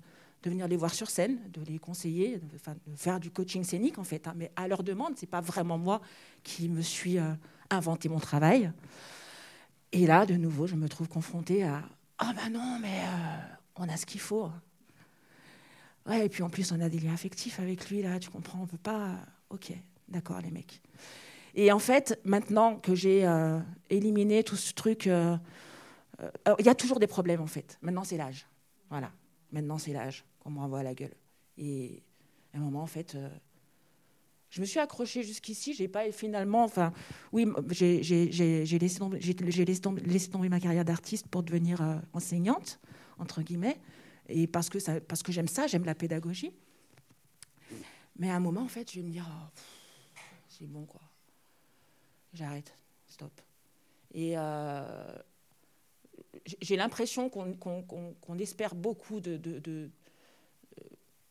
de venir les voir sur scène, de les conseiller, de, faire du coaching scénique en fait. Hein. mais à leur demande, c'est pas vraiment moi qui me suis inventé mon travail. Et là, de nouveau, je me trouve confrontée à ah ben non, mais on a ce qu'il faut. Ouais, et puis en plus, on a des liens affectifs avec lui là, tu comprends, on peut pas. Ok, D'accord, les mecs. Et en fait, maintenant que j'ai euh, éliminé tout ce truc, euh, euh, il y a toujours des problèmes en fait. Maintenant, c'est l'âge. Voilà. Maintenant, c'est l'âge qu'on me renvoie à la gueule. Et à un moment, en fait, je me suis accrochée jusqu'ici. J'ai pas finalement, enfin, oui, j'ai laissé, tomber, laissé, ma carrière d'artiste pour devenir enseignante entre guillemets, et parce que j'aime ça, j'aime la pédagogie. Mais à un moment, en fait, je vais me dire. Oh, c'est bon, quoi. J'arrête, stop. Et euh, j'ai l'impression qu'on espère beaucoup de, euh,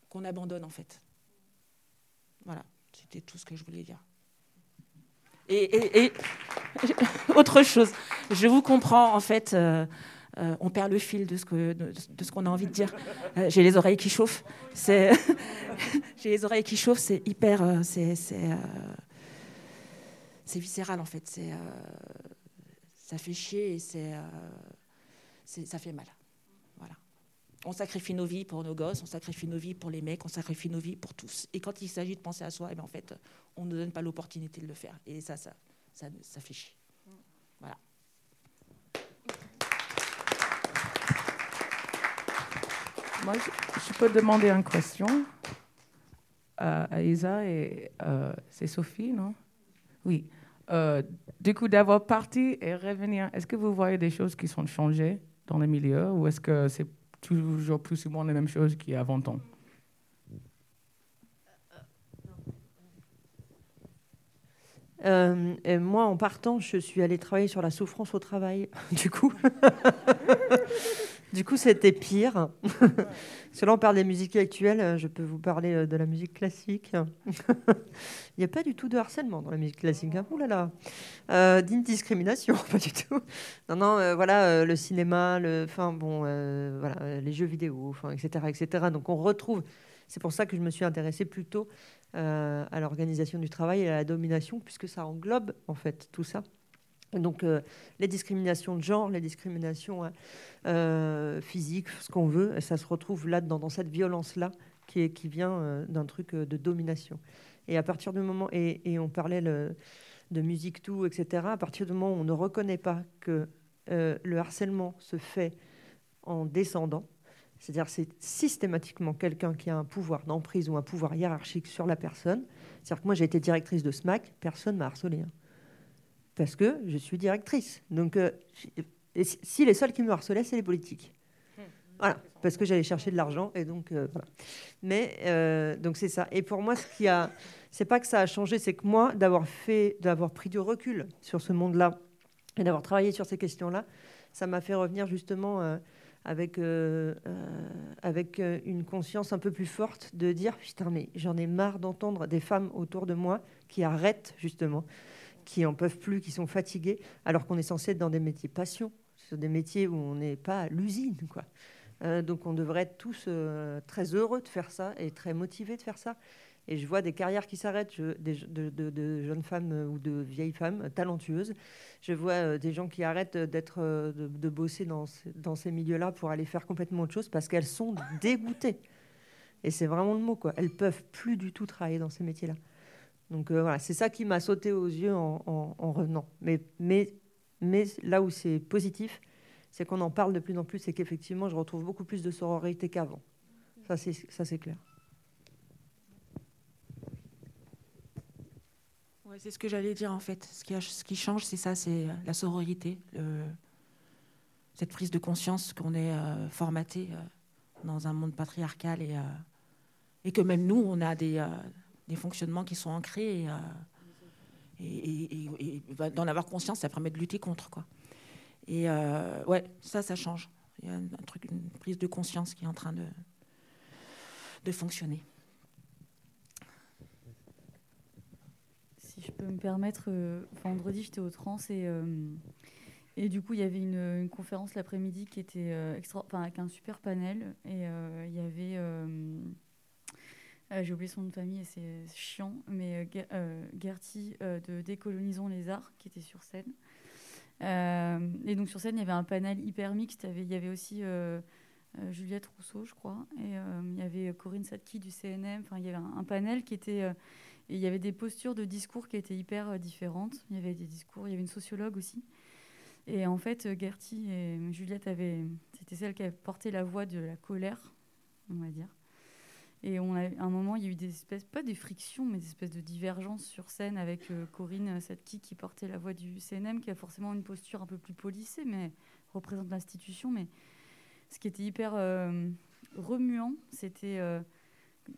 qu'on abandonne en fait. Voilà, c'était tout ce que je voulais dire. Et, autre chose, je vous comprends en fait. Euh, on perd le fil de ce que de, ce qu'on a envie de dire. j'ai les oreilles qui chauffent. C'est j'ai les oreilles qui chauffent. C'est hyper. c'est viscéral en fait. Euh, ça fait chier et c'est, euh, ça fait mal. On sacrifie nos vies pour nos gosses, on sacrifie nos vies pour les mecs, on sacrifie nos vies pour tous. Et quand il s'agit de penser à soi, eh bien en fait, on ne donne pas l'opportunité de le faire. Et ça, ça, ça, fait chier. Voilà. Moi, je, peux demander une question à Isa et euh, c'est Sophie, non? Oui. Euh, du coup, d'avoir parti et revenir, est-ce que vous voyez des choses qui sont changées dans le milieu ou est-ce que c'est toujours plus ou moins les mêmes choses qu'il y a avant temps euh, moi, en partant, je suis allée travailler sur la souffrance au travail, du coup. Du coup, c'était pire. Parce on parle des musiques actuelles. Je peux vous parler euh, de la musique classique. Il n'y a pas du tout de harcèlement dans la musique classique. Hein. Là là. Euh, discrimination, pas du tout. Non, non, euh, voilà, le cinéma, le, enfin, bon, voilà, les jeux vidéo, etc., etc. Donc, on retrouve. C'est pour ça que je me suis intéressée plutôt à l'organisation du travail et à la domination, puisque ça englobe, en fait, tout ça. Donc euh, les discriminations de genre, les discriminations hein, euh, physiques, ce qu'on veut, ça se retrouve là-dedans, dans cette violence-là qui, vient euh, d'un truc de domination. Et à partir du moment, et, on parlait de musique tout, etc., à partir du moment où on ne reconnaît pas que le harcèlement se fait en descendant, c'est-à-dire c'est systématiquement quelqu'un qui a un pouvoir d'emprise ou un pouvoir hiérarchique sur la personne. C'est-à-dire que moi j'ai été directrice de SMAC, personne m'a harcelé. Hein. Parce que je suis directrice. Donc si les seuls qui me harcelaient, c'est les politiques. Voilà, parce que j'allais chercher de l'argent et donc euh, voilà. Mais euh, donc c'est ça. Et pour moi, ce qui a, c'est pas que ça a changé, c'est que moi, d'avoir fait, d'avoir pris du recul sur ce monde-là et d'avoir travaillé sur ces questions-là, ça m'a fait revenir justement euh, avec avec une conscience un peu plus forte de dire putain mais j'en ai marre d'entendre des femmes autour de moi qui arrêtent justement, qui en peuvent plus, qui sont fatiguées, alors qu'on est censé être dans des métiers passion, sur des métiers où on n'est pas à l'usine quoi. Euh, donc on devrait être tous euh, très heureux de faire ça et très motivés de faire ça. Et je vois des carrières qui s'arrêtent, de, jeunes femmes euh, ou de vieilles femmes talentueuses. Je vois des gens qui arrêtent d'être, de, bosser dans, dans ces milieux-là pour aller faire complètement autre chose parce qu'elles sont dégoûtées. Et c'est vraiment le mot, quoi. Elles peuvent plus du tout travailler dans ces métiers-là. Donc voilà, c'est ça qui m'a sauté aux yeux en, en revenant. Mais, là où c'est positif, c'est qu'on en parle de plus en plus et qu'effectivement, je retrouve beaucoup plus de sororité qu'avant. Ça, c'est, clair. C'est ce que j'allais dire en fait. Ce qui, change, c'est ça, c'est euh, la sororité, cette prise de conscience qu'on est euh, formaté euh, dans un monde patriarcal et que même nous, on a des, des fonctionnements qui sont ancrés. Et, et d'en avoir conscience, ça permet de lutter contre. Quoi. Et euh, ouais, ça, ça change. Il y a une prise de conscience qui est en train de, fonctionner. Si je peux me permettre, euh, vendredi, j'étais au trans et, euh, et du coup, il y avait une, conférence l'après-midi qui était extra, avec un super panel. Et il y avait. J'ai oublié son nom de famille et c'est chiant, mais Gertie de Décolonisons les arts qui était sur scène. Euh, et donc sur scène, il y avait un panel hyper mixte. Il y avait aussi euh, euh, Juliette Rousseau, je crois, et il y avait Corinne Sadki du CNM. Enfin, il y avait un, panel qui était et il y avait des postures de discours qui étaient hyper différentes. Il y avait des discours, il y avait une sociologue aussi. Et en fait, Gertie et Juliette avaient, c'était celle qui avait porté la voix de la colère, on va dire. Et on a, à un moment, il y a eu des espèces, pas des frictions, mais des espèces de divergences sur scène avec euh, Corinne Satki qui portait la voix du CNM, qui a forcément une posture un peu plus polissée, mais représente l'institution. Mais ce qui était hyper euh, remuant, c'était euh,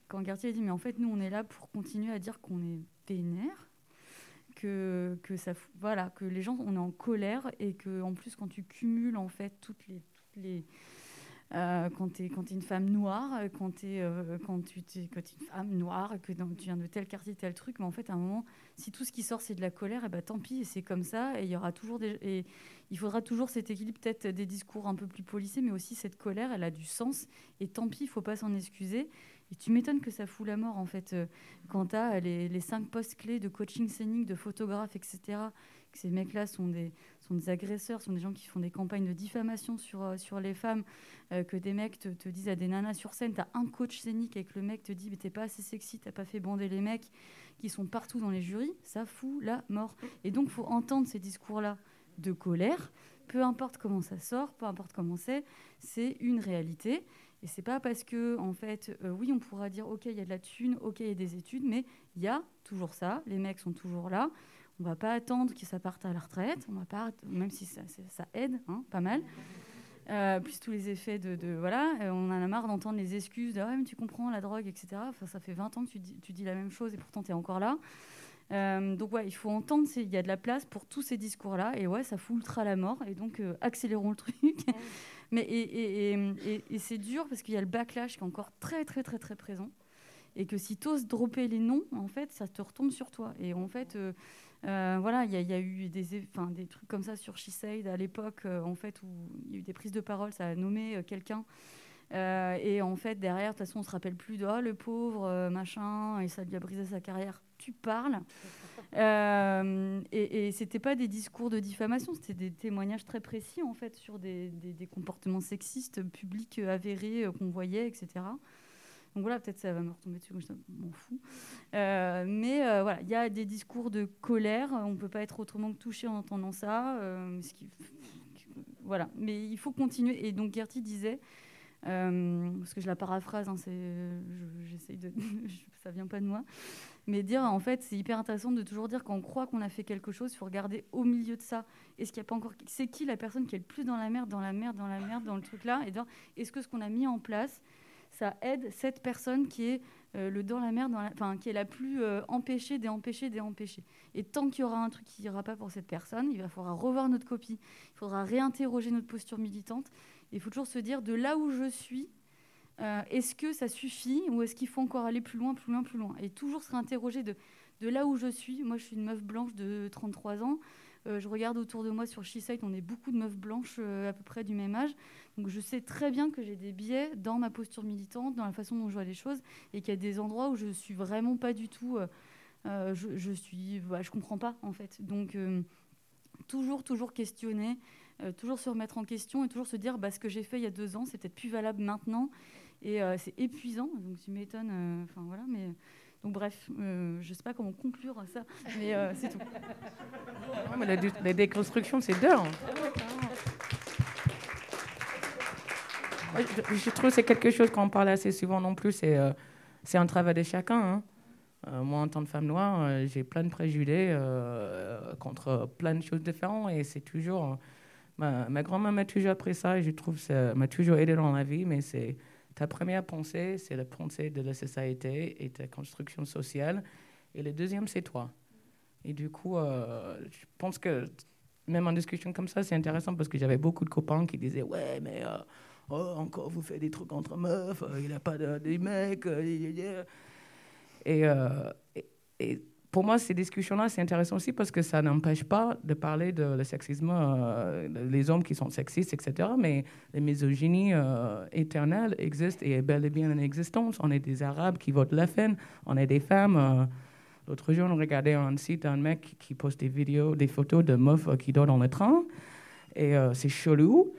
quand Gartier a dit Mais en fait, nous, on est là pour continuer à dire qu'on est vénère. Que, que, ça, voilà, que les gens, on est en colère et que en plus, quand tu cumules en fait toutes les euh, quand tu es, une femme noire, euh, quand, es, euh, quand tu es, quand une femme noire, que tu viens de tel quartier, tel truc, mais en fait, à un moment, si tout ce qui sort, c'est de la colère, et eh ben, tant pis, c'est comme ça, et il y aura toujours des, et il faudra toujours cet équilibre, peut-être des discours un peu plus polissés, mais aussi cette colère, elle a du sens, et tant pis, il faut pas s'en excuser. Et tu m'étonnes que ça fout la mort, en fait, quand tu as les, les, cinq postes clés de coaching scénique, de photographe, etc., que ces mecs-là sont des, sont des agresseurs, sont des gens qui font des campagnes de diffamation sur, euh, sur les femmes, euh, que des mecs te, disent à des nanas sur scène, t'as un coach scénique et que le mec te dit, mais t'es pas assez sexy, t'as pas fait bander les mecs qui sont partout dans les jurys, ça fout la mort. Et donc, faut entendre ces discours-là de colère, peu importe comment ça sort, peu importe comment c'est, c'est une réalité. Et c'est pas parce que, en fait, euh, oui, on pourra dire, ok, il y a de la thune, ok, il y a des études, mais il y a toujours ça, les mecs sont toujours là. On va pas attendre que ça parte à la retraite, on va pas, même si ça, ça aide, hein, pas mal. Euh, plus tous les effets de, voilà, euh, on en a marre d'entendre les excuses de ah, mais tu comprends la drogue, etc. Enfin, ça fait 20 ans que tu dis, tu dis la même chose et pourtant tu es encore là. Euh, donc ouais, il faut entendre, il y a de la place pour tous ces discours-là et ouais, ça fout ultra la mort et donc accélérons le truc. mais et, et, et c'est dur parce qu'il y a le backlash qui est encore très très très très présent et que si tu oses dropper les noms, en fait, ça te retombe sur toi. Et en fait, euh, voilà, il y, a eu des, des trucs comme ça sur She à l'époque, euh, en fait, où il y a eu des prises de parole, ça a nommé euh, quelqu'un. et en fait, derrière, de toute façon, on se rappelle plus de oh, le pauvre, machin, et ça lui a brisé sa carrière. Tu parles. et, et c'était pas des discours de diffamation, c'était des témoignages très précis, en fait, sur des, des comportements sexistes publics avérés qu'on voyait, etc. Donc voilà, peut-être ça va me retomber dessus, je m'en fous. Euh, mais euh, voilà, il y a des discours de colère, on ne peut pas être autrement que touché en entendant ça. Euh, voilà. Mais il faut continuer. Et donc Gertie disait, parce que je la paraphrase, hein, j'essaye de, ça vient pas de moi, mais dire en fait, c'est hyper intéressant de toujours dire quand on croit qu'on a fait quelque chose, il faut regarder au milieu de ça. Est-ce qu'il y a pas encore, c'est qui la personne qui est le plus dans la merde, dans la merde, dans la merde, dans le truc là, et est-ce que ce qu'on a mis en place, ça aide cette personne qui est euh, le dans la merde, dans enfin qui est la plus euh, empêchée des empêchés. Et tant qu'il y aura un truc qui ira pas pour cette personne, il va falloir revoir notre copie, il faudra réinterroger notre posture militante. Il faut toujours se dire de là où je suis, euh, est-ce que ça suffit ou est-ce qu'il faut encore aller plus loin, plus loin, plus loin? Et toujours se réinterroger de là où je suis. Moi, je suis une meuf blanche de 33 ans. Euh, je regarde autour de moi sur SheSite, on est beaucoup de meufs blanches euh, à peu près du même âge. Donc je sais très bien que j'ai des biais dans ma posture militante, dans la façon dont je vois les choses, et qu'il y a des endroits où je suis vraiment pas du tout. je, je, suis, bah, je comprends pas en fait. Donc toujours, toujours questionner, toujours se remettre en question et toujours se dire bah, ce que j'ai fait il y a deux ans, c'est peut-être plus valable maintenant. Et euh, c'est épuisant, donc tu m'étonnes. Euh, enfin voilà, mais donc bref, euh, je ne sais pas comment conclure ça, mais c'est tout. la, déconstruction, c'est d'heure. Je, trouve que c'est quelque chose qu'on parle assez souvent non plus. C'est c'est un travail de chacun. Hein. moi, en tant que femme noire, j'ai plein de préjugés contre plein de choses différentes et c'est toujours. ma, ma grand-mère m'a toujours appris ça et je trouve que ça m'a toujours aidé dans la vie, mais c'est ta première pensée, c'est la pensée de la société et ta construction sociale. Et le deuxième, c'est toi. Et du coup, euh, je pense que même en discussion comme ça, c'est intéressant parce que j'avais beaucoup de copains qui disaient Ouais, mais euh, oh, encore vous faites des trucs entre meufs, euh, il n'a pas de, mecs. et, et pour moi, ces discussions-là, c'est intéressant aussi parce que ça n'empêche pas de parler de le sexisme, euh, les hommes qui sont sexistes, etc. Mais les misogynies euh, éternelles existent et est bel et bien en existence. On est des Arabes qui votent la fin, on est des femmes. Euh. L'autre jour, on regardait un site un mec qui poste des vidéos, des photos de meufs qui dorment dans le train. Et c'est chelou.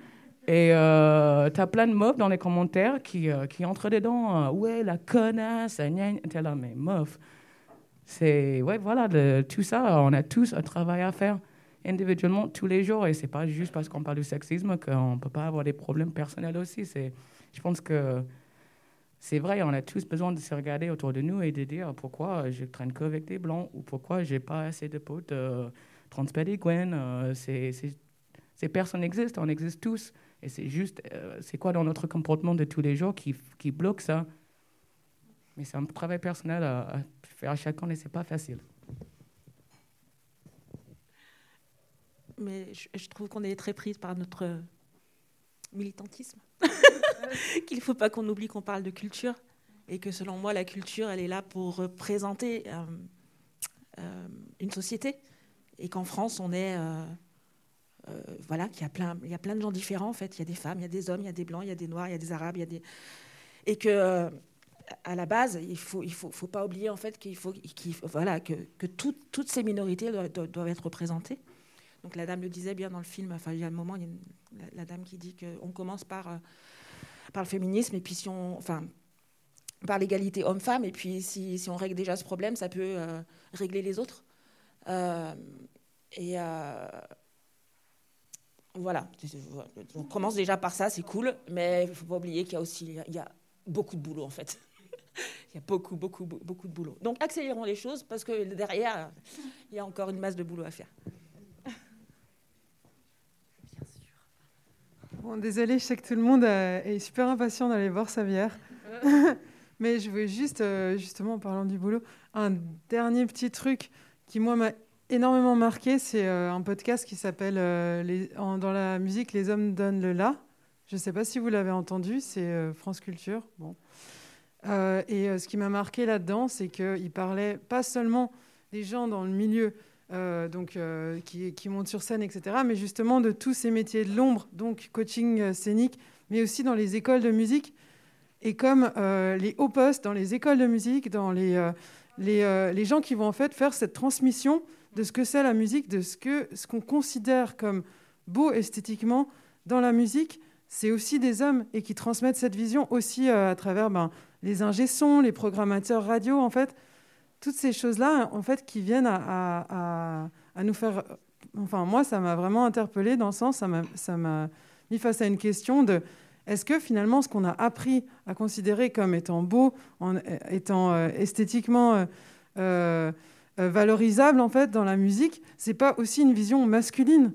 Et euh, tu as plein de meufs dans les commentaires qui, entrent dedans. ouais, la connasse, t'es là, mais meuf c'est, ouais, voilà, tout ça, on a tous un travail à faire individuellement tous les jours. Et c'est pas juste parce qu'on parle du sexisme qu'on peut pas avoir des problèmes personnels aussi. C'est, je pense que c'est vrai, on a tous besoin de se regarder autour de nous et de dire pourquoi je traîne qu'avec des blancs ou pourquoi j'ai pas assez de potes euh, transpédiguens. Euh, c'est, ces personnes existent, on existe tous. Et c'est juste, euh, c'est quoi dans notre comportement de tous les jours qui, qui bloque ça? Mais c'est un travail personnel à faire à chacun et c'est pas facile. Mais je, trouve qu'on est très prise par notre militantisme. Qu'il ne faut pas qu'on oublie qu'on parle de culture et que selon moi, la culture, elle est là pour représenter euh, euh, une société et qu'en France, on est. Euh, voilà, qu'il y, a plein, il y a plein de gens différents en fait. Il y a des femmes, il y a des hommes, il y a des blancs, il y a des noirs, il y a des arabes, il y a des. Et que à la base, il faut, il faut, faut pas oublier en fait qu'il faut, voilà, que, toutes ces minorités doivent, être représentées. Donc la dame le disait bien dans le film. Enfin, il y a un moment, il y a la, dame qui dit qu'on commence par euh, par le féminisme et puis si on, enfin, par l'égalité homme-femme et puis si, si, on règle déjà ce problème, ça peut euh, régler les autres. Euh, et voilà, on commence déjà par ça, c'est cool, mais il faut pas oublier qu'il y a aussi il y a beaucoup de boulot en fait. il y a beaucoup, beaucoup, beaucoup de boulot. Donc accélérons les choses parce que derrière, il y a encore une masse de boulot à faire. Bien sûr. Bon, désolé, je sais que tout le monde euh, est super impatient d'aller voir Savière. Mais je voulais juste, euh, justement, en parlant du boulot, un dernier petit truc qui, moi, m'a énormément marqué. C'est euh, un podcast qui s'appelle Dans la musique, les hommes donnent le là. Je ne sais pas si vous l'avez entendu, c'est France Culture. Bon. Euh, et euh, ce qui m'a marqué là-dedans, c'est qu'il parlait pas seulement des gens dans le milieu euh, donc, qui, montent sur scène, etc., mais justement de tous ces métiers de l'ombre, donc coaching scénique, mais aussi dans les écoles de musique. Et comme les hauts postes dans les écoles de musique, dans les, les, les, gens qui vont en fait faire cette transmission de ce que c'est la musique, de ce qu'on ce qu'on considère comme beau esthétiquement dans la musique, c'est aussi des hommes et qui transmettent cette vision aussi à travers ben, les ingé les programmateurs radio, en fait, toutes ces choses-là, en fait, qui viennent à, nous faire enfin moi, ça m'a vraiment interpellée dans le sens, ça m'a mis face à une question de est-ce que finalement ce qu'on a appris à considérer comme étant beau, en, étant euh, esthétiquement euh, euh, valorisable en fait dans la musique, c'est pas aussi une vision masculine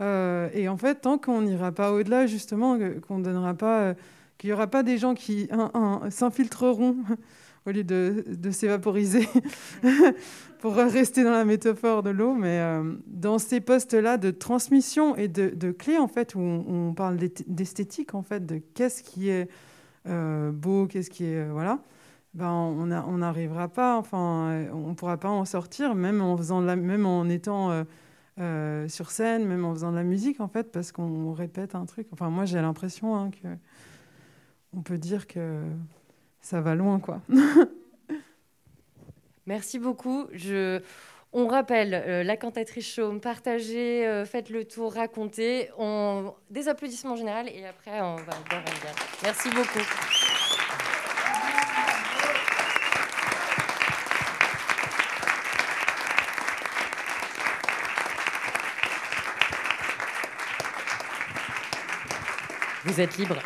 Et en fait, tant qu'on n'ira pas au-delà justement, qu'on donnera pas, qu'il y aura pas des gens qui s'infiltreront au lieu de, s'évaporiser, pour rester dans la métaphore de l'eau, mais euh, dans ces postes-là de transmission et de, de clés, en fait, où on, parle d'esthétique, en fait, de qu'est-ce qui est euh, beau, qu'est-ce qui est... Euh, voilà, ben, on n'arrivera pas, enfin, on ne pourra pas en sortir, même en, faisant la, même en étant sur scène, même en faisant de la musique, en fait, parce qu'on répète un truc. Enfin, moi, j'ai l'impression hein, que on peut dire que ça va loin, quoi. Merci beaucoup. Je... On rappelle euh, la cantatrice Chaume, partagez, euh, faites le tour, racontez. On... Des applaudissements en général et après on va boire. Merci beaucoup. Vous êtes libre.